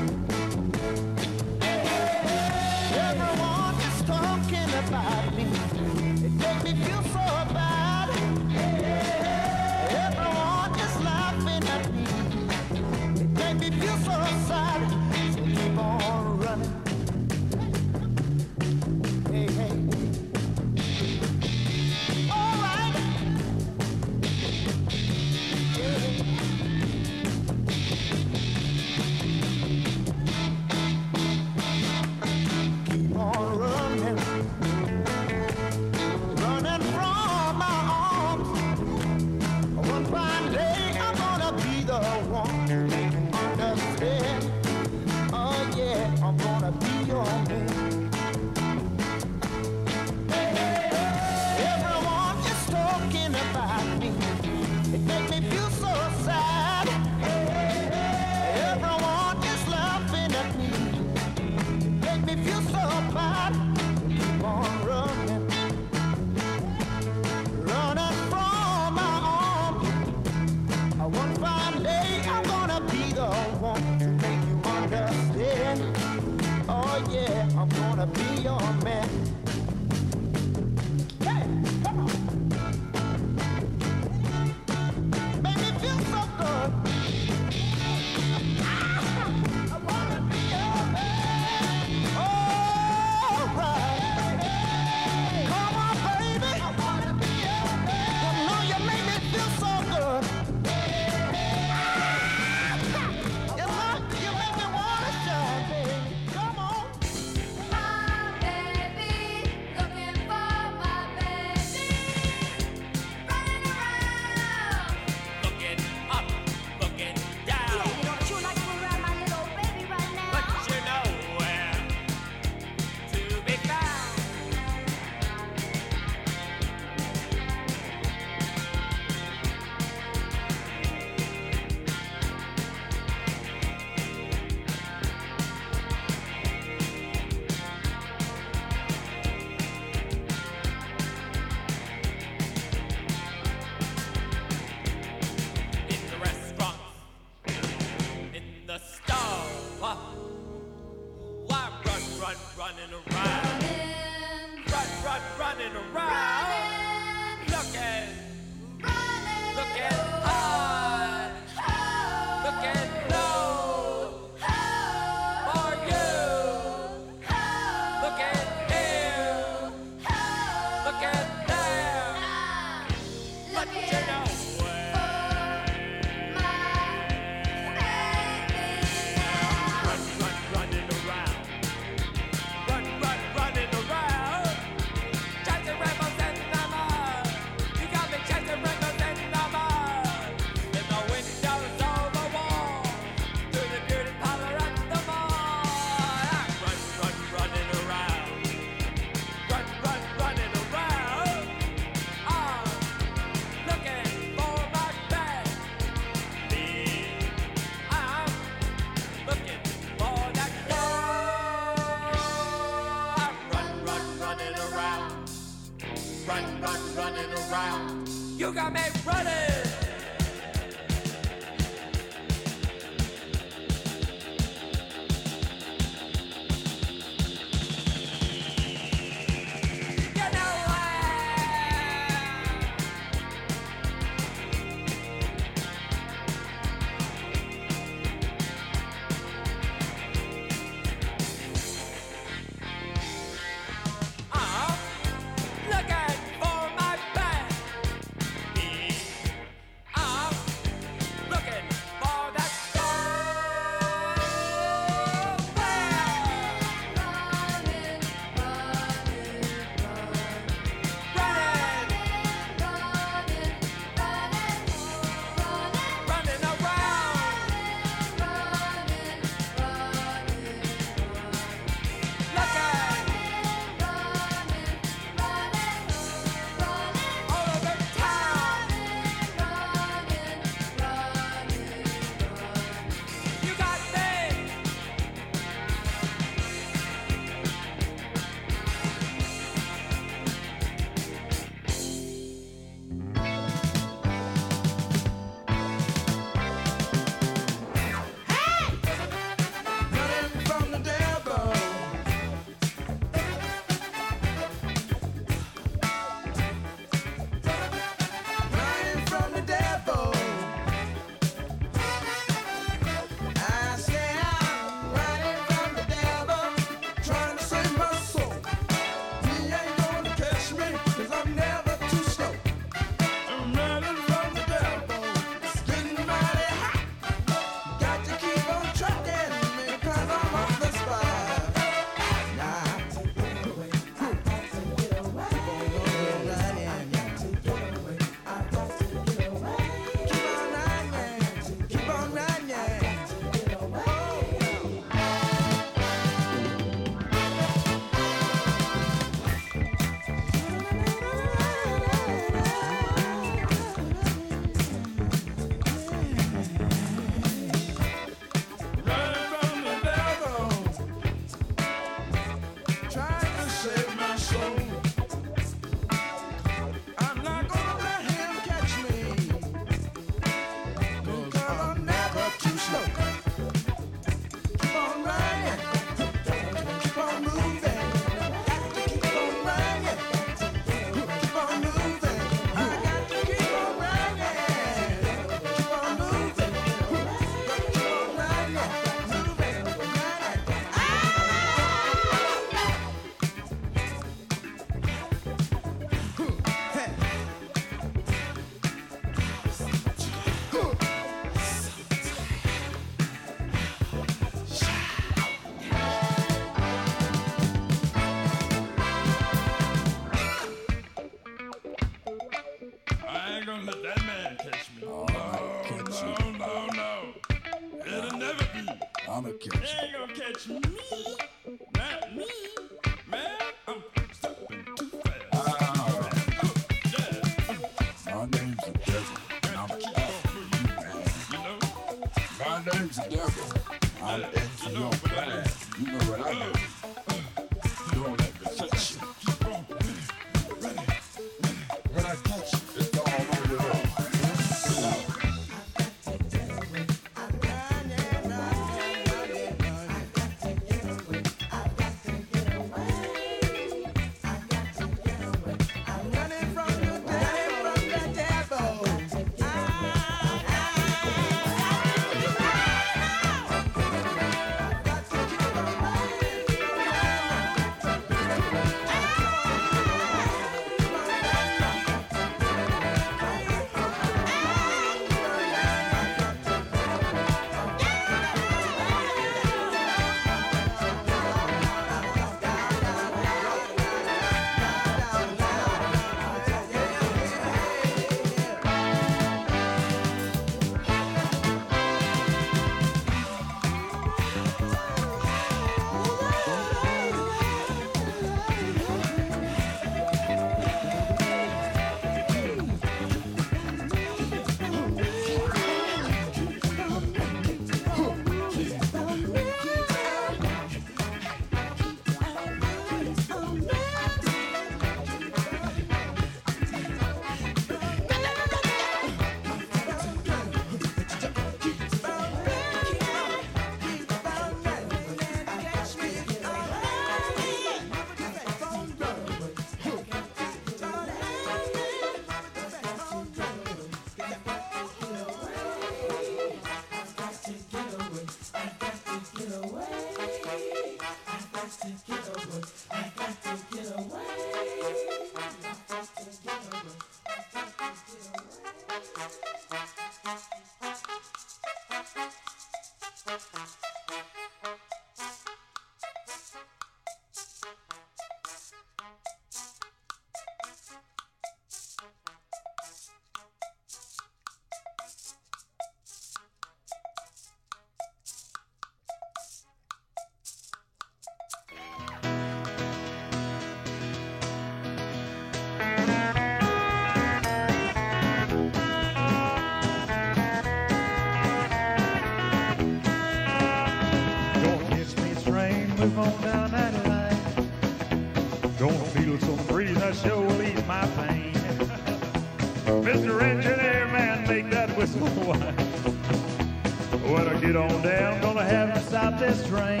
This train.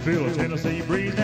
Feel a Tennessee breeze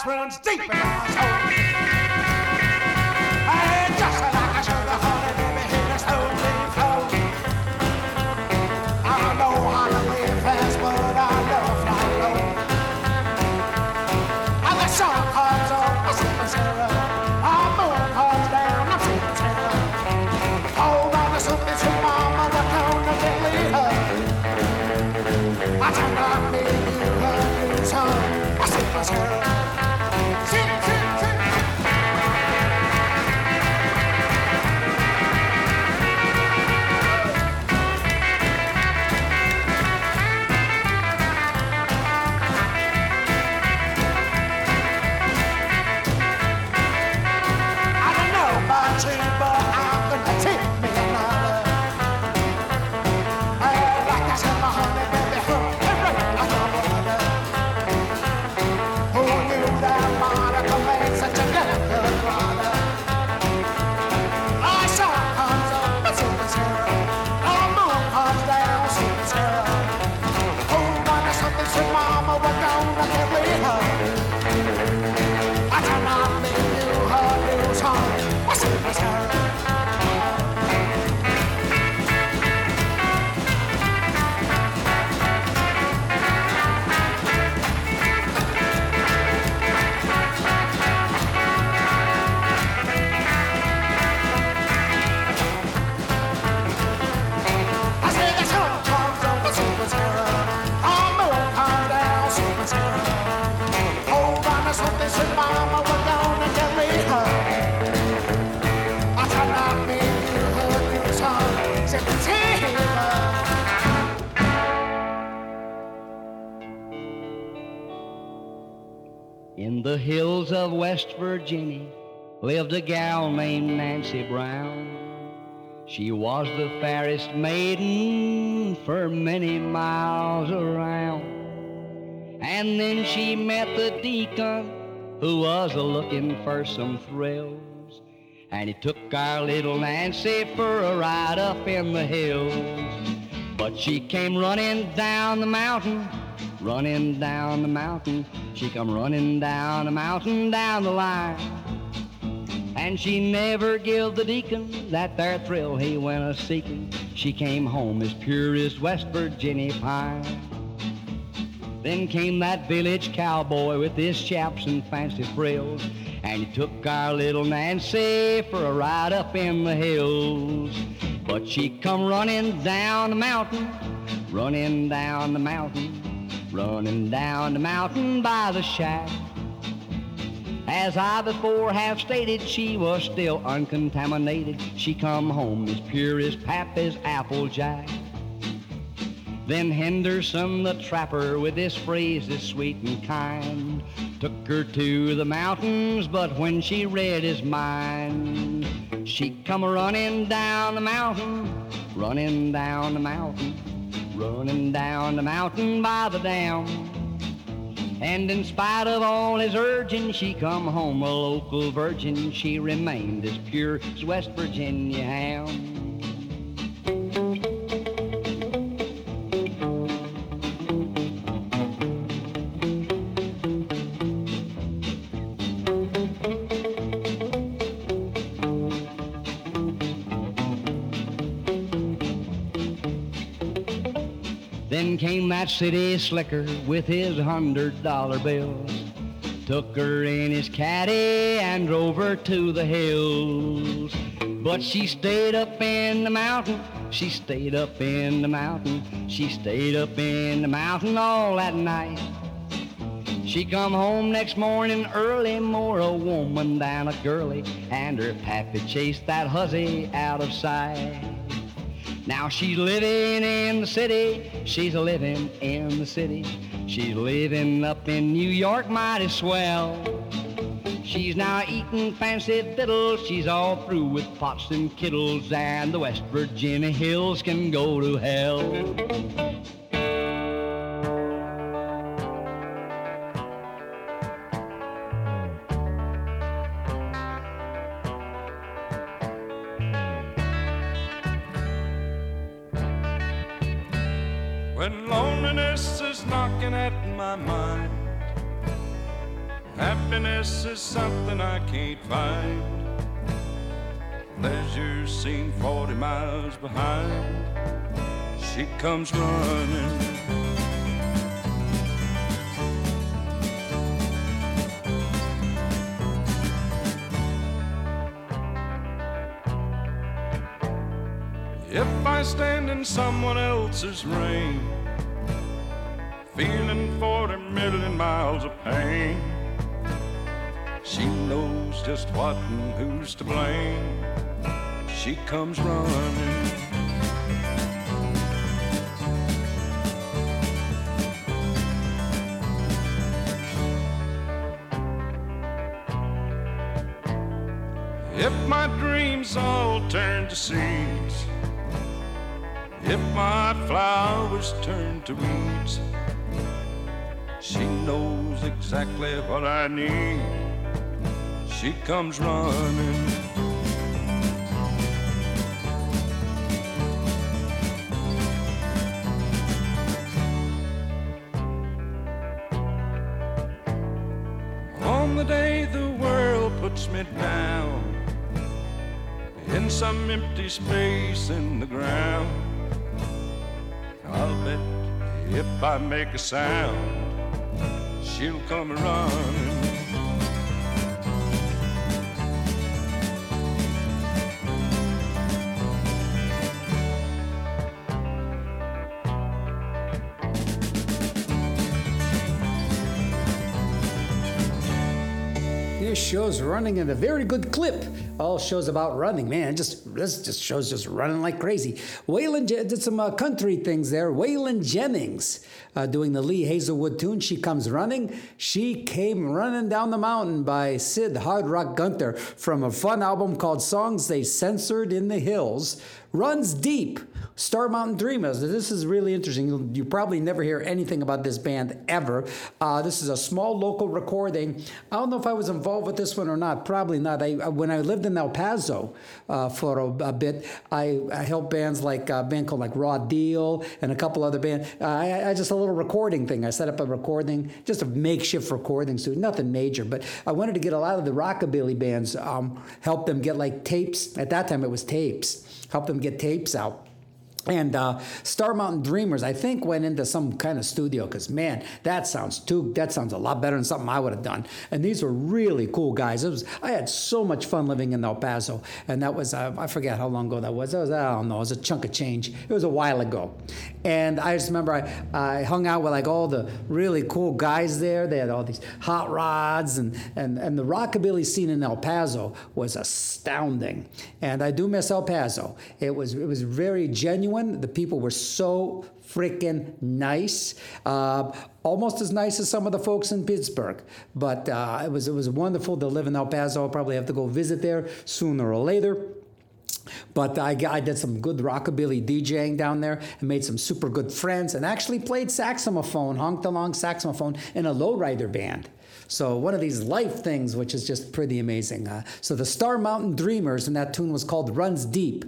last round's deep lived a gal named Nancy Brown. She was the fairest maiden for many miles around. And then she met the deacon who was a looking for some thrills. And he took our little Nancy for a ride up in the hills. But she came running down the mountain, running down the mountain. She come running down the mountain, down the line. And she never give the deacon that there thrill he went a seeking. She came home as pure as West Virginia pine. Then came that village cowboy with his chaps and fancy frills. And he took our little Nancy for a ride up in the hills. But she come running down the mountain, running down the mountain, running down the mountain by the shack. As I before have stated, she was still uncontaminated. She come home as pure as Pappy's Applejack. Then Henderson the trapper with his phrases sweet and kind took her to the mountains, but when she read his mind, she come running down the mountain, running down the mountain, running down the mountain by the dam. And in spite of all his urging, she come home a local virgin. She remained as pure as West Virginia ham. Came that city slicker with his hundred dollar bills. Took her in his caddy and drove her to the hills. But she stayed up in the mountain. She stayed up in the mountain. She stayed up in the mountain all that night. She come home next morning early, more a woman than a girlie, and her pappy chased that hussy out of sight. Now she's living in the city, she's living in the city. She's living up in New York mighty swell. She's now eating fancy fiddles, she's all through with pots and kittles, and the West Virginia hills can go to hell. When loneliness is knocking at my mind, happiness is something I can't find. Pleasure seen 40 miles behind, she comes running. If I stand in someone else's rain, feeling 40 million miles of pain, she knows just what and who's to blame. She comes running. If my dreams all turn to seeds, if my flowers turn to weeds, she knows exactly what I need. She comes running. On the day the world puts me down in some empty space in the ground. If I make a sound, she'll come running. This show's running at a very good clip. All shows about running. Man, just this just shows just running like crazy. Waylon did some uh, country things there. Waylon Jennings uh, doing the Lee Hazlewood tune. She comes running. She came running down the mountain by Sid Hard Rock Gunter from a fun album called Songs They Censored in the Hills. Runs deep. Star Mountain Dreamers. This is really interesting. You'll, you probably never hear anything about this band ever. Uh, this is a small local recording. I don't know if I was involved with this one or not. Probably not. I, when I lived in El Paso uh, for a, a bit, I, I helped bands like a band called like Raw Deal and a couple other bands. Uh, I, I just a little recording thing. I set up a recording, just a makeshift recording studio, nothing major. But I wanted to get a lot of the rockabilly bands, um, help them get like tapes. At that time, it was tapes. Help them get tapes out. And uh, Star Mountain Dreamers, I think, went into some kind of studio because man, that sounds too. That sounds a lot better than something I would have done. And these were really cool guys. It was. I had so much fun living in El Paso, and that was. Uh, I forget how long ago that was. Was. I don't know. It was a chunk of change. It was a while ago, and I just remember I, I hung out with like all the really cool guys there. They had all these hot rods, and and and the rockabilly scene in El Paso was astounding. And I do miss El Paso. It was. It was very genuine. The people were so freaking nice, uh, almost as nice as some of the folks in Pittsburgh. But uh, it was it was wonderful to live in El Paso. I'll probably have to go visit there sooner or later. But I, I did some good rockabilly DJing down there and made some super good friends and actually played saxophone, honked along saxophone in a lowrider band. So one of these life things, which is just pretty amazing. Uh, so the Star Mountain Dreamers, and that tune was called "Runs Deep,"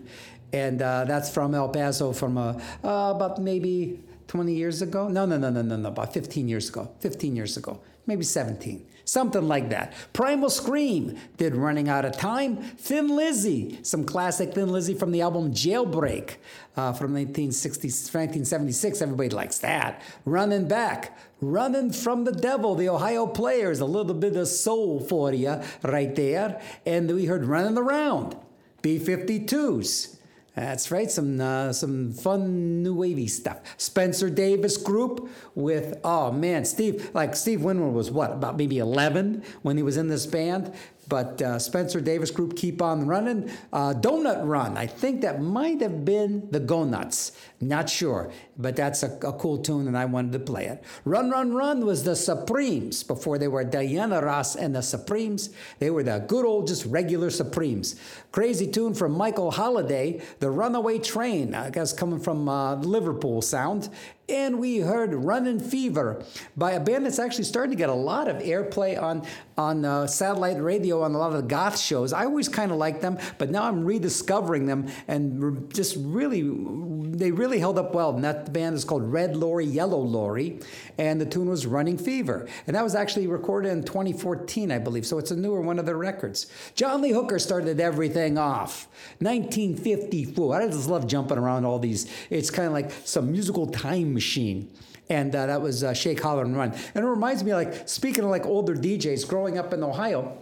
and uh, that's from El Paso from uh, uh, about maybe 20 years ago. No, no, no, no, no, no, about 15 years ago. 15 years ago, maybe 17. Something like that. Primal Scream did Running Out of Time. Thin Lizzy, some classic Thin Lizzy from the album Jailbreak uh, from 1960, 1976. Everybody likes that. Running Back. Running from the Devil, the Ohio Players. A little bit of soul for you right there. And we heard Running Around. B 52s. That's right, some uh, some fun new wavy stuff. Spencer Davis Group with oh man, Steve like Steve Winwood was what about maybe eleven when he was in this band, but uh, Spencer Davis Group keep on running. Uh, Donut Run, I think that might have been the Go Nuts, not sure, but that's a, a cool tune and I wanted to play it. Run Run Run was the Supremes before they were Diana Ross and the Supremes. They were the good old just regular Supremes. Crazy tune from Michael Holliday, The Runaway Train, I guess coming from uh, Liverpool sound. And we heard Runnin' Fever by a band that's actually starting to get a lot of airplay on, on uh, satellite radio on a lot of the goth shows. I always kind of liked them, but now I'm rediscovering them and just really, they really held up well. And that band is called Red Lorry, Yellow Lorry, and the tune was Running Fever. And that was actually recorded in 2014, I believe. So it's a newer one of their records. John Lee Hooker started everything off. 1954. I just love jumping around all these. It's kind of like some musical time machine. And uh, that was uh, Shake, Holler, and Run. And it reminds me, like, speaking of like older DJs growing up in Ohio,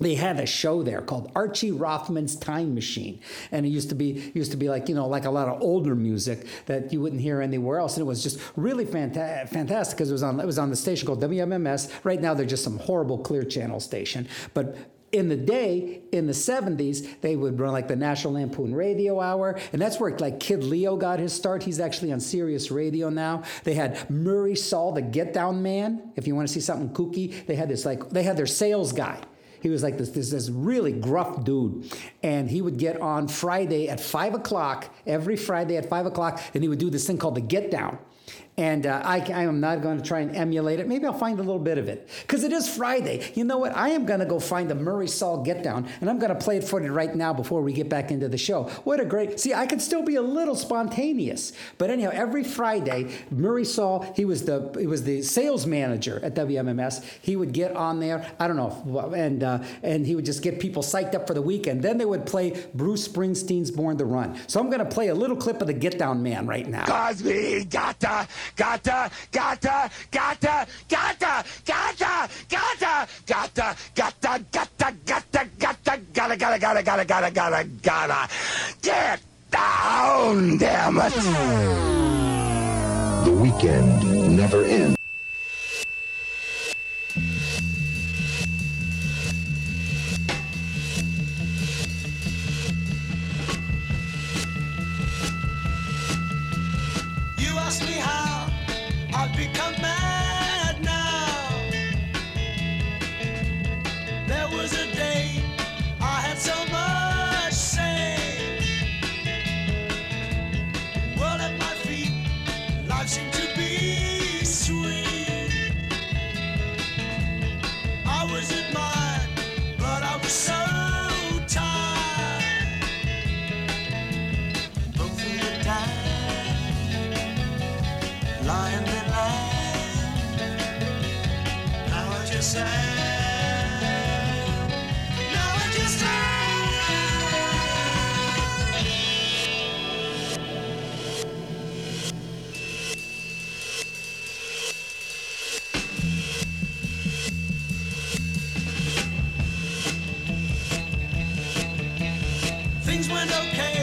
they had a show there called Archie Rothman's Time Machine, and it used to be used to be like you know like a lot of older music that you wouldn't hear anywhere else, and it was just really fanta- fantastic because it was on it was on the station called WMMS. Right now they're just some horrible Clear Channel station, but in the day, in the 70s, they would run like the National Lampoon Radio Hour, and that's where like Kid Leo got his start. He's actually on Sirius Radio now. They had Murray Saul, the Get Down Man. If you want to see something kooky, they had this like they had their sales guy. He was like this, this, this really gruff dude. And he would get on Friday at five o'clock, every Friday at five o'clock, and he would do this thing called the Get Down. And uh, I, I am not going to try and emulate it. Maybe I'll find a little bit of it. Because it is Friday. You know what? I am going to go find the Murray Saul Get Down, and I'm going to play it for you right now before we get back into the show. What a great. See, I could still be a little spontaneous. But anyhow, every Friday, Murray Saul, he was the he was the sales manager at WMMS. He would get on there, I don't know, and, uh, and he would just get people psyched up for the weekend. Then they would play Bruce Springsteen's Born to Run. So I'm going to play a little clip of the Get Down Man right now. Cosby, gotta, gotta, gotta, gotta, gotta, gotta, gotta, gotta, gotta, gotta, gotta, gotta, gotta, gotta, gotta, gotta, get down, damn it. The weekend never ends. Ask me how I've become mad okay,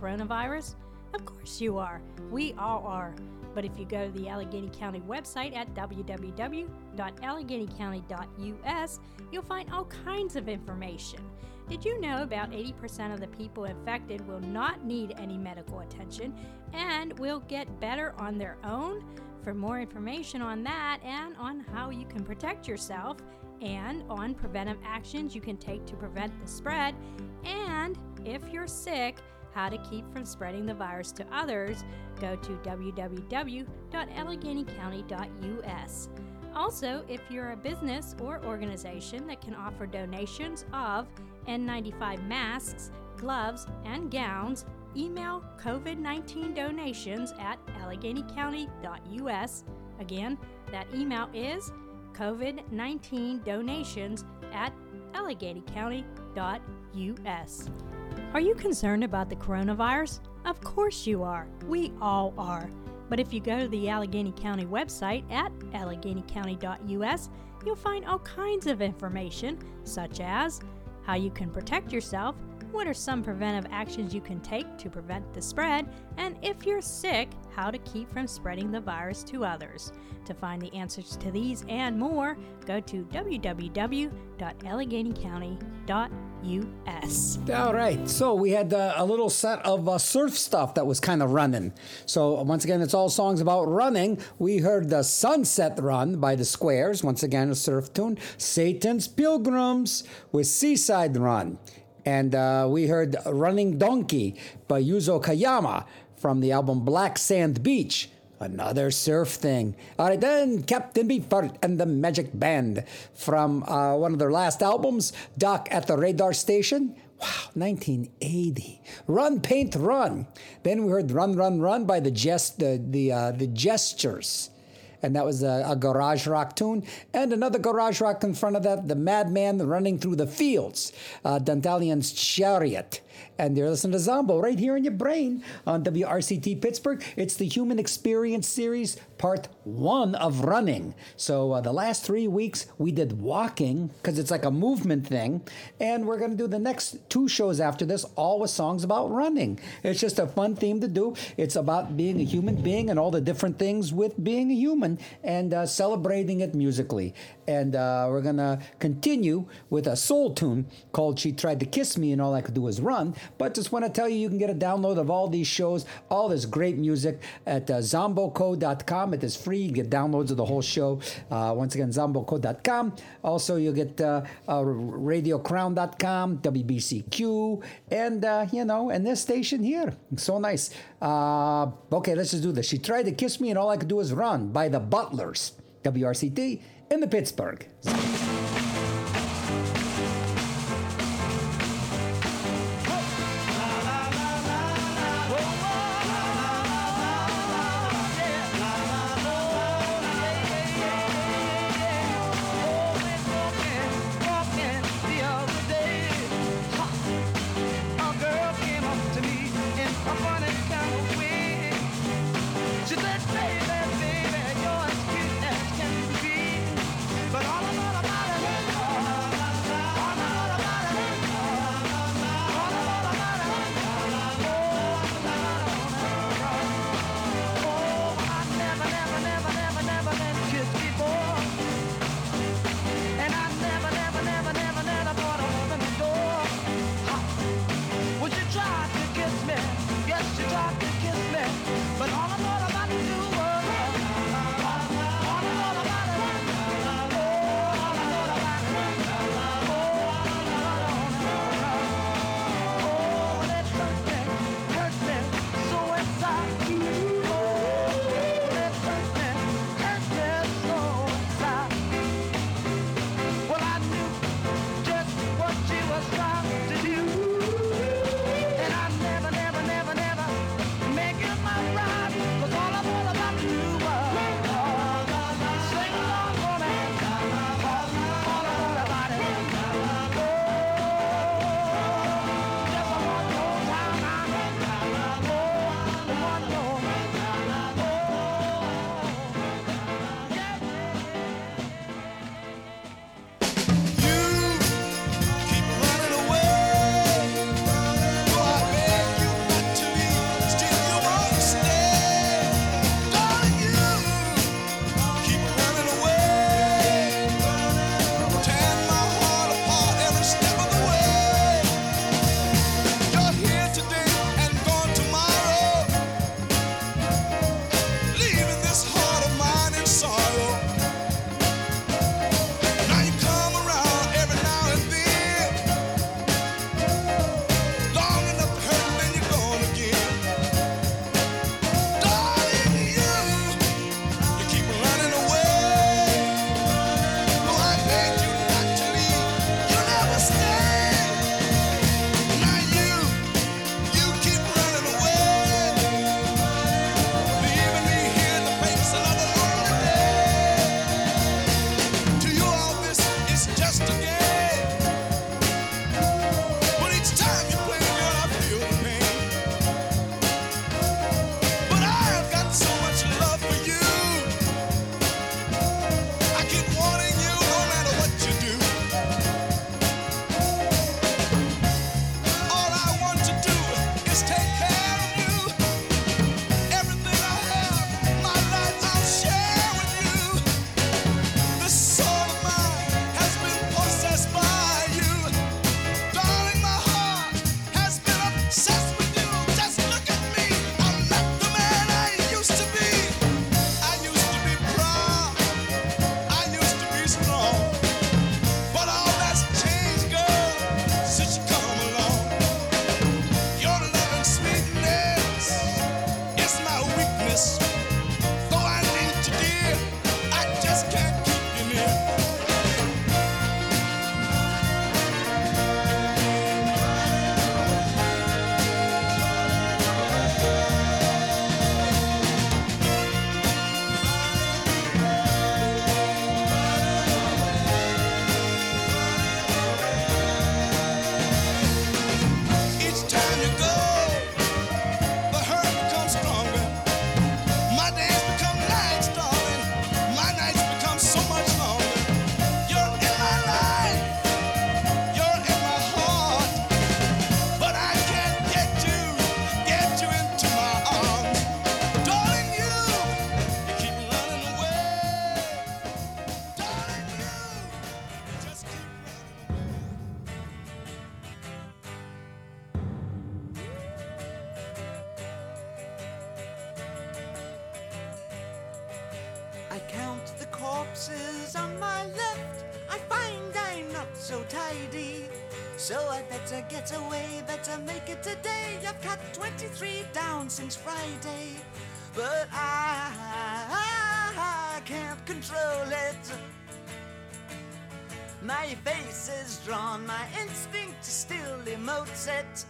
coronavirus? Of course you are. We all are. But if you go to the Allegheny County website at www.alleghenycounty.us, you'll find all kinds of information. Did you know about 80% of the people infected will not need any medical attention and will get better on their own? For more information on that and on how you can protect yourself and on preventive actions you can take to prevent the spread, and if you're sick, how to keep from spreading the virus to others, go to www.alleghenycounty.us. Also, if you're a business or organization that can offer donations of N95 masks, gloves, and gowns, email COVID 19 donations at alleghenycounty.us. Again, that email is COVID 19 donations at alleghenycounty.us. Are you concerned about the coronavirus? Of course you are. We all are. But if you go to the Allegheny County website at alleghenycounty.us, you'll find all kinds of information, such as how you can protect yourself, what are some preventive actions you can take to prevent the spread, and if you're sick, how to keep from spreading the virus to others. To find the answers to these and more, go to www.alleghenycounty.us. All right, so we had uh, a little set of uh, surf stuff that was kind of running. So once again, it's all songs about running. We heard the Sunset Run by the Squares. Once again, a surf tune. Satan's Pilgrims with Seaside Run. And uh, we heard Running Donkey by Yuzo Kayama from the album Black Sand Beach. Another surf thing. All right, then Captain Beefheart and the Magic Band from uh, one of their last albums, Doc at the Radar Station. Wow, 1980. Run, Paint, Run. Then we heard Run, Run, Run by the Gest, the the uh, the Gestures. And that was a, a garage rock tune. And another garage rock in front of that, The Madman Running Through the Fields, uh, Dantalian's Chariot. And you're listening to Zombo right here in your brain on WRCT Pittsburgh. It's the Human Experience Series, part one of running. So uh, the last three weeks we did walking because it's like a movement thing. And we're to do the next two shows after this, all with songs about running. It's just a fun theme to do. It's about being a human being and all the different things with being a human and uh, celebrating it musically. And uh, we're to continue with a soul tune called She Tried to Kiss Me and All I Could Do Was Run. But just want to tell you, you can get a download of all these shows, all this great music at uh, zomboco.com. It is free. You get downloads of the whole show. Uh, once again, zomboco.com. Also, you'll get uh, uh, radiocrown.com, WBCQ, and, uh, you know, and this station here. So nice. Uh, okay, let's just do this. She tried to kiss me and all I could do was run by the Butlers. WRCT in the Pittsburgh. since Friday, but I, I can't control it. My face is drawn, my instinct still emotes it.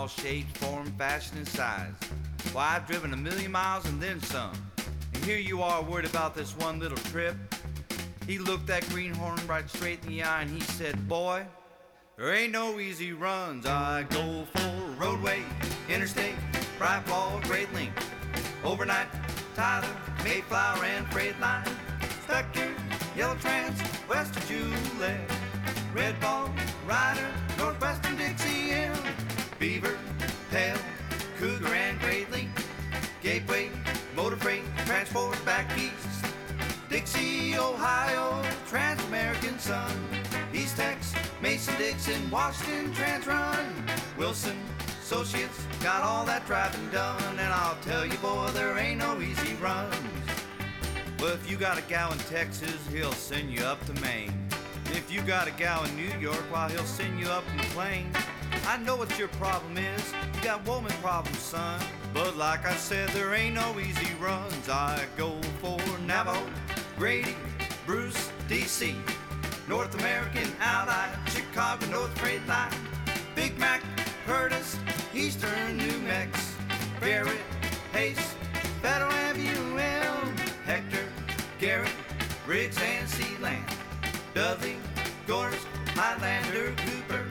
All shapes, form, fashion, and size. Why, I've driven a million miles and then some. And here you are worried about this one little trip. He looked that greenhorn right straight in the eye and he said, Boy, there ain't no easy runs. I go for roadway, interstate, bright wall, great link. Overnight, Tyler, Mayflower, and Freight Line. In Yellow Trans, west of Joliet. Red Ball, Ryder, Northwestern east. Dixie, Ohio, Trans-American Sun. East Tex, Mason-Dixon, Washington, Trans-Run. Wilson, Associates, got all that driving done. And I'll tell you, boy, there ain't no easy runs. Well, if you got a gal in Texas, he'll send you up to Maine. If you got a gal in New York, why, he'll send you up in the plane. I know what your problem is. You got woman problems, son. But like I said, there ain't no easy runs. I go for Navajo, Grady, Bruce, DC, North American Ally, Chicago, North Freight Line, Big Mac, Curtis, Eastern New Mex, Barrett, Hayes, Federal MUM, Hector, Garrett, Briggs and Sealand, Dudley, Gorse, Highlander, Cooper,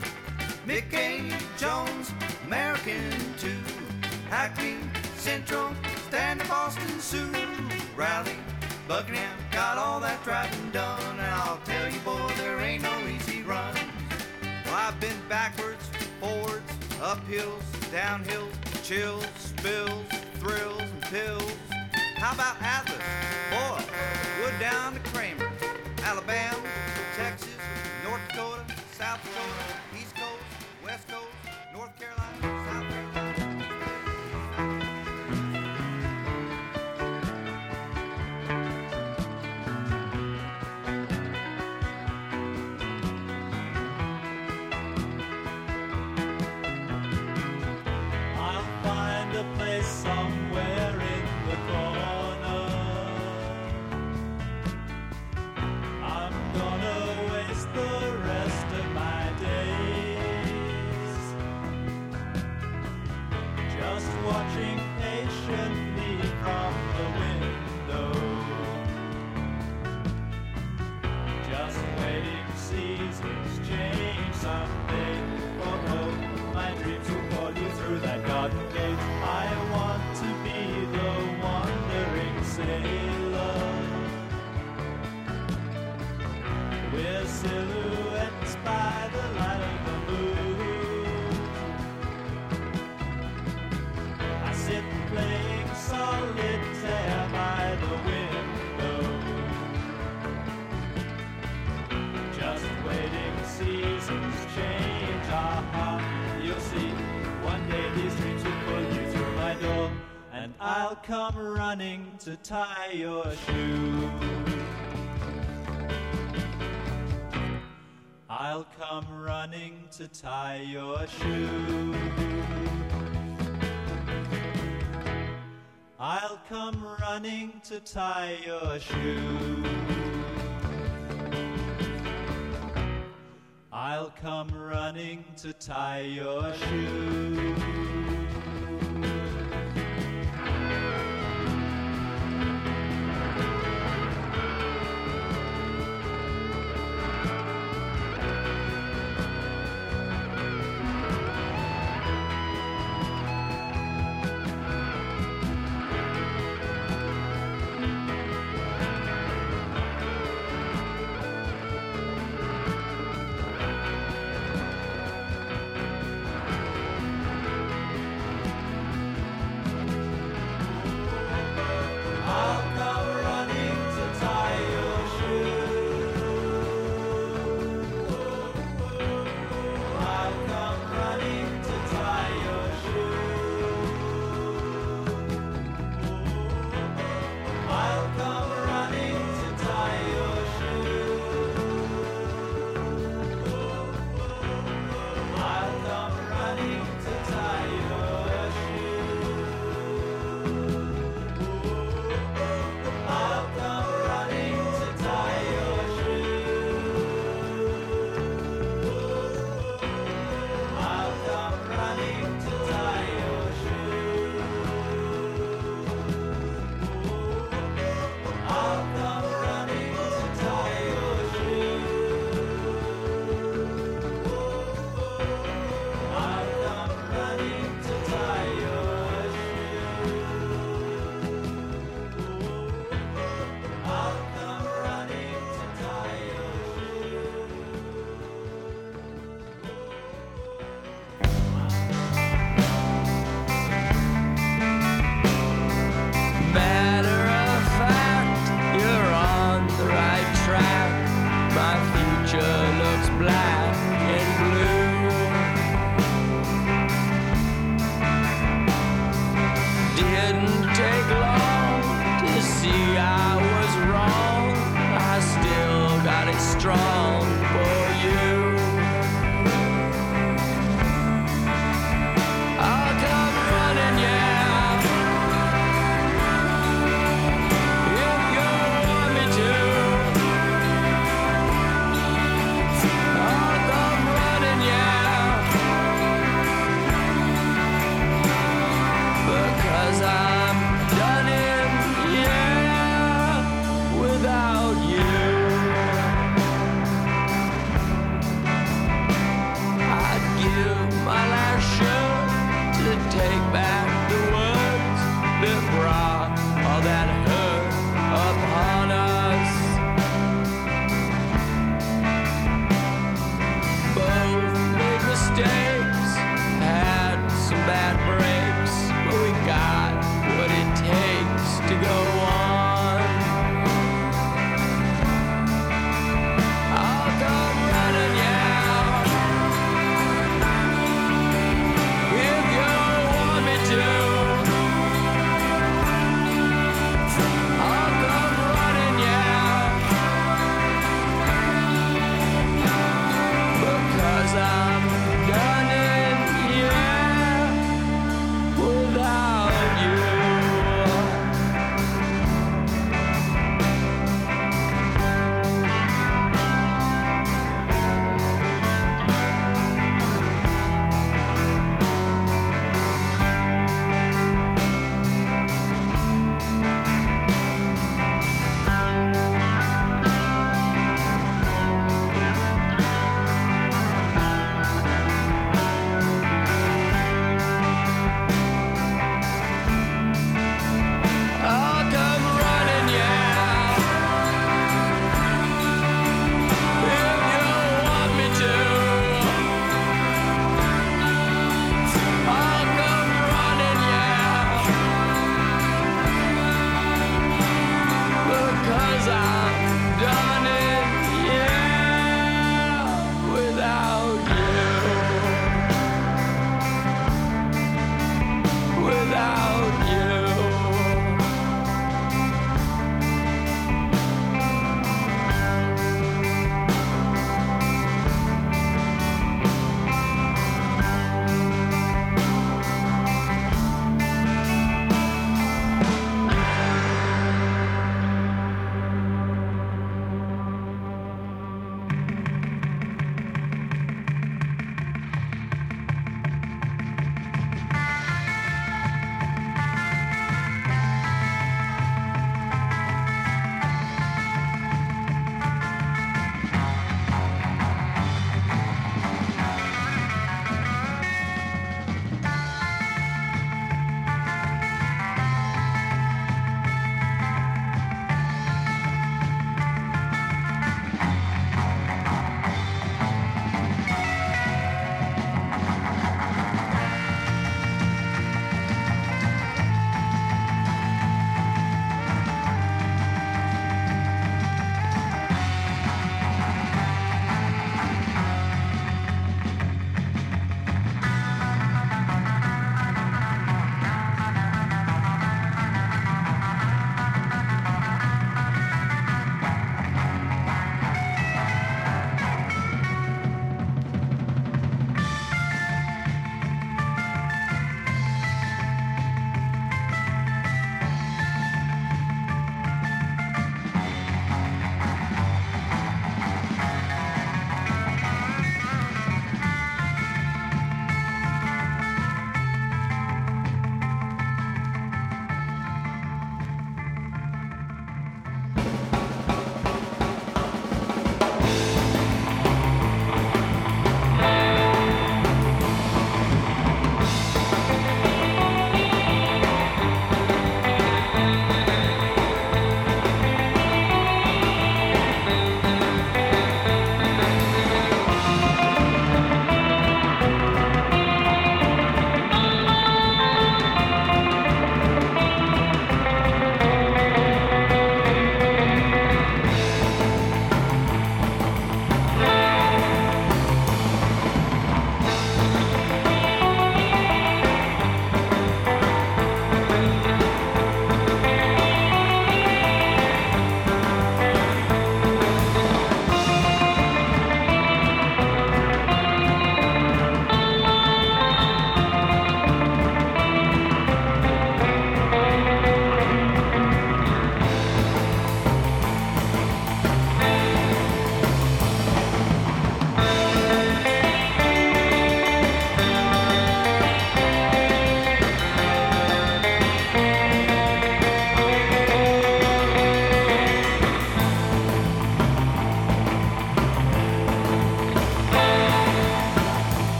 Mickey, Jones, American 2, Hackney, Central, Standard, Boston, Sioux, Raleigh, Buckingham, got all that driving done, and I'll tell you, boy, there ain't no easy runs. Well, I've been backwards, forwards, uphills, downhills, chills, spills, thrills, and pills. How about Atlas? Boy, wood down to Kramer, Alabama, Texas, North Dakota, South Dakota, West Coast, North Carolina. I'll come running to tie your shoe. I'll come running to tie your shoe. I'll come running to tie your shoe. I'll come running to tie your shoe.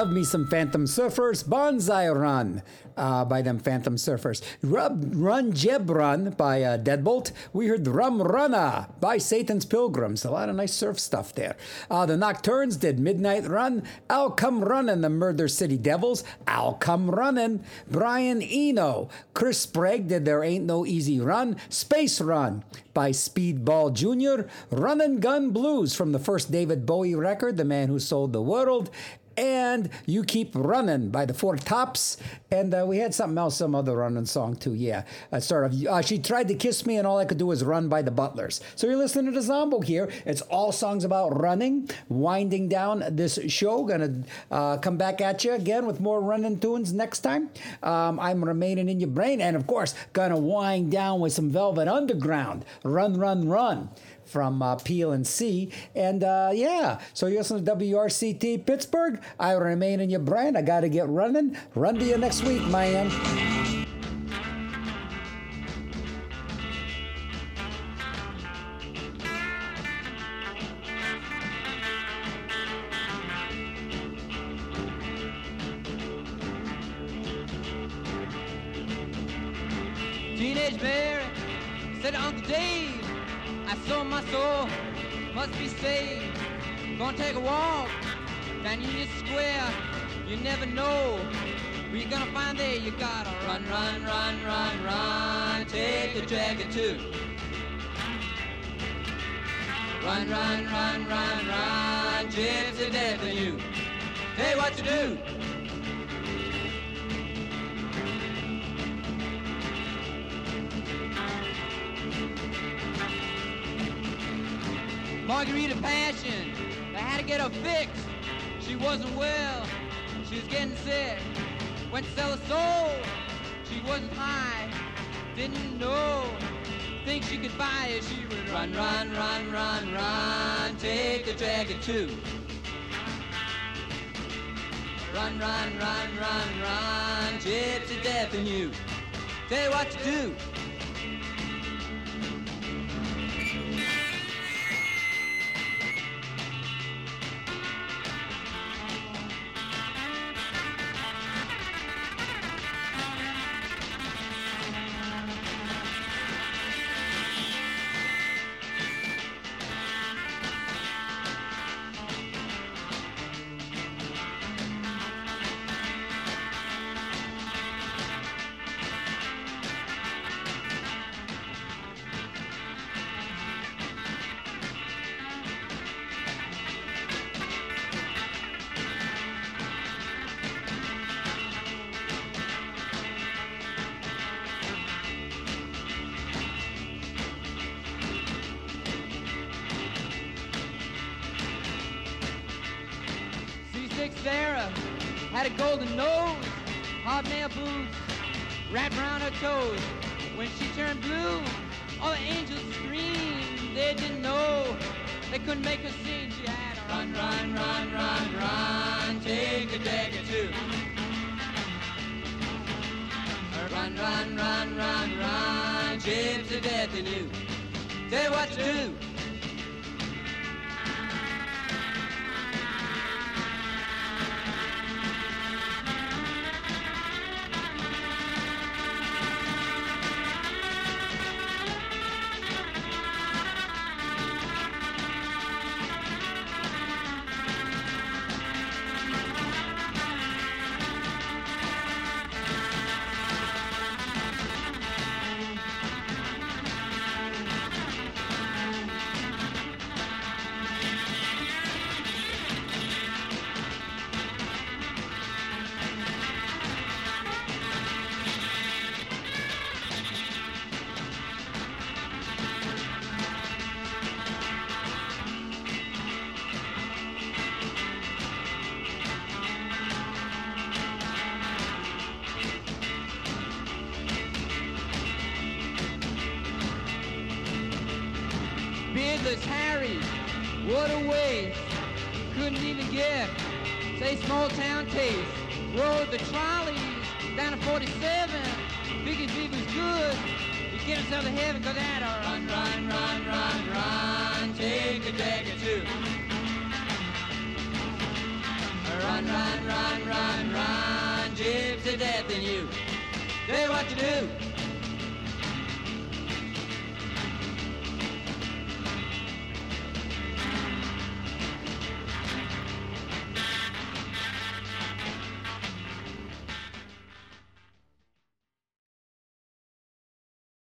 Love me some Phantom Surfers. Bonsai Run uh, by them Phantom Surfers. Rub, Run Jeb Run by uh, Deadbolt. We heard Rum Runna by Satan's Pilgrims. A lot of nice surf stuff there. Uh, the Nocturnes did Midnight Run. I'll Come Runnin', the Murder City Devils. I'll Come Runnin'. Brian Eno. Chris Sprague did There Ain't No Easy Run. Space Run by Speedball Jr. Run and Gun Blues from the first David Bowie record, The Man Who Sold the World. And You Keep Running by the Four Tops. And uh, we had something else, some other running song too. Yeah. Uh, sort of. Uh, she tried to kiss me, and all I could do was run by the Butlers. So you're listening to Zombo here. It's all songs about running, winding down this show. Gonna uh, come back at you again with more running tunes next time. Um, I'm remaining in your brain. And of course, gonna wind down with some Velvet Underground. Run, run, run from uh, Peel and C. And uh, yeah, so you listen to WRCT Pittsburgh. I remain in your brain. I got to get running. Run to you next week, man. Teenage Mary said Uncle Dave, my soul, must be saved. Gonna take a walk down Union Square. You never know where you're gonna find there. You gotta run, run, run, run, run. Take the jacket too. Run, run, run, run, run. Gypsy death in you. You what to do. Margarita Passion. They had to get her fixed. She wasn't well. She was getting sick. Went to sell her soul. She wasn't high. Didn't know. Think she could buy it. She would run, run, run, run, run. Take the jacket too. Run, run, run, run, run. Gypsy death in you. Tell you what to do.